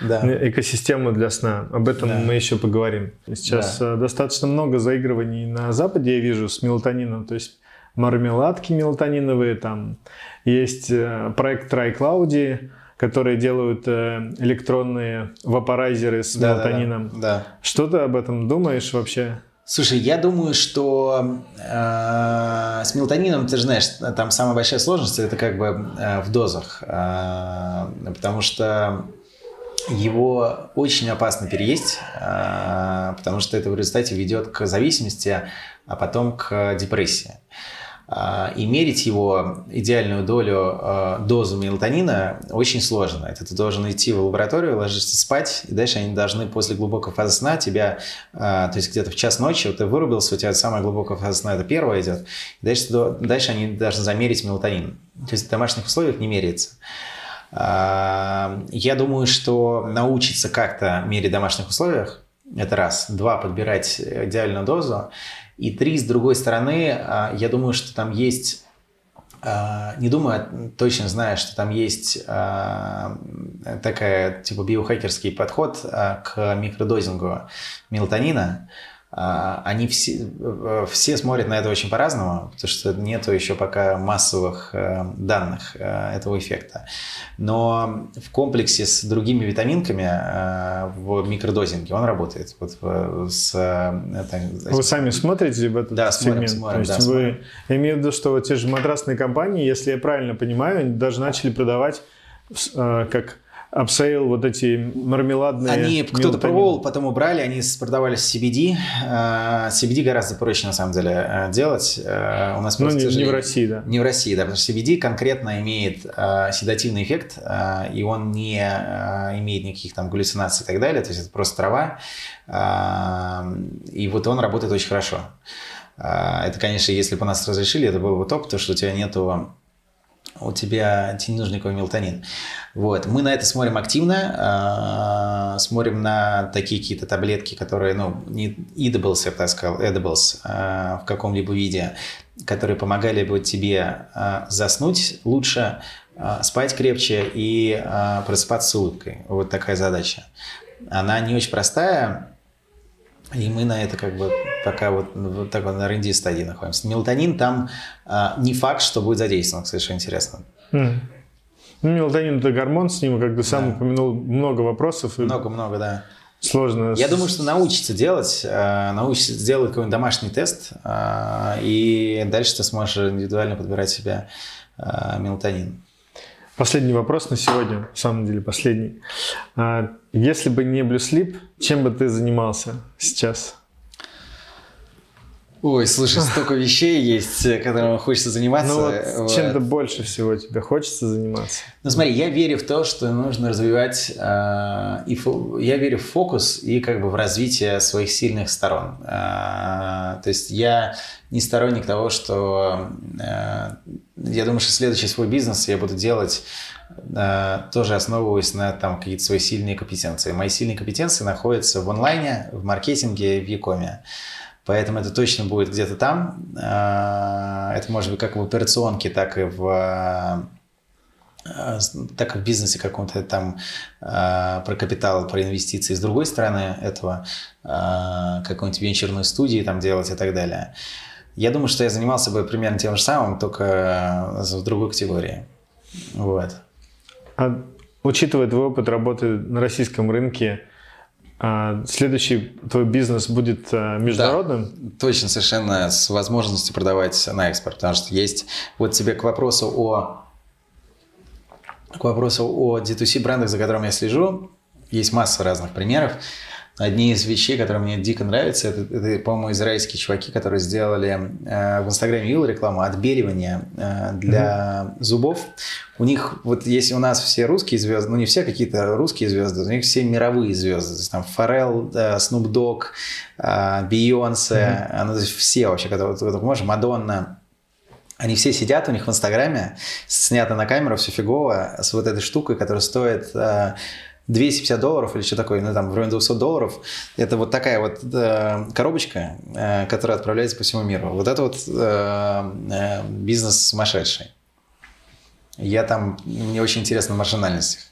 Да. экосистему для сна. Об этом Да. мы еще поговорим. Сейчас э, достаточно много заигрываний на Западе, я вижу, с мелатонином. То есть мармеладки мелатониновые, там есть э, проект TriCloud, которые делают э, электронные вапорайзеры с Да, да, да. мелатонином. Да. Что ты об этом думаешь вообще? Слушай, я думаю, что э, с мелатонином, ты же знаешь, там самая большая сложность это как бы э, в дозах, э, потому что его очень опасно переесть, э, потому что это в результате ведет к зависимости, а потом к депрессии. И мерить его идеальную долю, э, дозу мелатонина очень сложно. Это ты должен идти в лабораторию, ложишься спать, и дальше они должны после глубокой фазы сна тебя, э, то есть где-то в час ночи вот ты вырубился, у тебя самая глубокая фаза сна, это первая идет, и дальше, дальше они должны замерить мелатонин. То есть в домашних условиях не меряется. А, Я думаю, что научиться как-то мерить в домашних условиях, это раз. Два, подбирать идеальную дозу. И три, с другой стороны, а, я думаю, что там есть а, не думаю, а точно знаю, что там есть такая типа биохакерский подход к микродозингу мелатонина. А, Они все, э, все смотрят на это очень по-разному, потому что нету еще пока массовых э, данных э, этого эффекта. Но в комплексе с другими витаминками в микродозинге он работает. Вот с, это- Вы сами смотрите в этот Да, смотрим, сегмент? смотрим, То есть да, вы, смотрим. я имею в виду, что вот те же матрасные компании, если я правильно понимаю, они даже начали продавать как upsell вот эти мармеладные Они кто-то пробовал, потом убрали, они продавались с CBD. Э, CBD гораздо проще на самом деле э, делать. Э, У нас Ну, просто, не, к не в России, да. Не в России, да, потому что CBD конкретно имеет э, седативный эффект, и он не имеет никаких там галлюцинаций и так далее, то есть это просто трава, и вот он работает очень хорошо. Это, конечно, если бы нас разрешили, это было бы топ, потому что у тебя нету у тебя тебе не нужен никакой мелатонин. Вот. Мы на это смотрим активно, э, смотрим на такие какие-то таблетки, которые, ну, не edibles, я бы так сказал, edibles э, в каком-либо виде, которые помогали бы тебе э, заснуть лучше, э, спать крепче и э, просыпаться с улыбкой. Вот такая задача. Она не очень простая, и мы на это как бы пока вот, вот так вот на R&D стадии находимся. Мелатонин там а, не факт, что будет задействован, что интересно. М. Ну, мелатонин это гормон, с ним, как ты сам Да. упомянул, много вопросов. Много-много, да. Сложно. Я думаю, что научится делать, а, научится сделать какой-нибудь домашний тест, а, и дальше ты сможешь индивидуально подбирать себе а, мелатонин. Последний вопрос на сегодня, в самом деле последний. А, если бы не Blue Sleep, чем бы ты занимался сейчас? Ой, слушай, столько вещей есть, которыми хочется заниматься. Ну вот Вот. чем-то больше всего тебе хочется заниматься? Ну смотри, я верю в то, что нужно развивать, э, и фо- я верю в фокус и как бы в развитие своих сильных сторон. Э, то есть я не сторонник того, что э, я думаю, что следующий свой бизнес я буду делать э, тоже основываясь на там какие-то свои сильные компетенции. Мои сильные компетенции находятся в онлайне, в маркетинге, в Якоме. Поэтому это точно будет где-то там. Э, Это может быть как в операционке, так и в с- так как в бизнесе каком-то там э, про капитал, про инвестиции с другой стороны этого, э, какой-нибудь венчурной студии там делать и так далее. Я думаю, что я занимался бы примерно тем же самым, только в другой категории. Вот. А учитывая твой опыт работы на российском рынке, а, следующий твой бизнес будет а, международным? Точно, совершенно с возможностью продавать на экспорт, потому что есть вот тебе к вопросу о к вопросу о D2C брендах, за которым я слежу, есть масса разных примеров. Одни из вещей, которые мне дико нравятся, это, это по-моему, израильские чуваки, которые сделали э, в Инстаграме видел рекламу отбеливания э, для mm-hmm. зубов. У них, вот если у нас все русские звезды, ну не все какие-то русские звезды, у них все мировые звезды. То есть там Форел, э, Snoop Dogg, э, Бейонсе, mm-hmm. ну то есть все вообще, которые, можешь, Мадонна. Они все сидят у них в Инстаграме, снято на камеру, все фигово, с вот этой штукой, которая стоит... Э, 250 долларов или что такое, ну там в районе 200 долларов, это вот такая вот э, коробочка, э, которая отправляется по всему миру. Вот это вот э, э, бизнес сумасшедший. Я там, мне очень интересно в маржинальностях.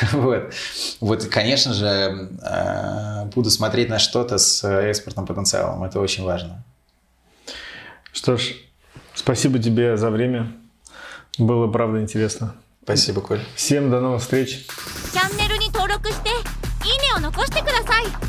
вот. вот, конечно же, э, буду смотреть на что-то с экспортным потенциалом. Это очень важно. Что ж, спасибо тебе за время. Было правда интересно. Спасибо, Коль. Всем до новых встреч. チャンネルに登録していいねを残してください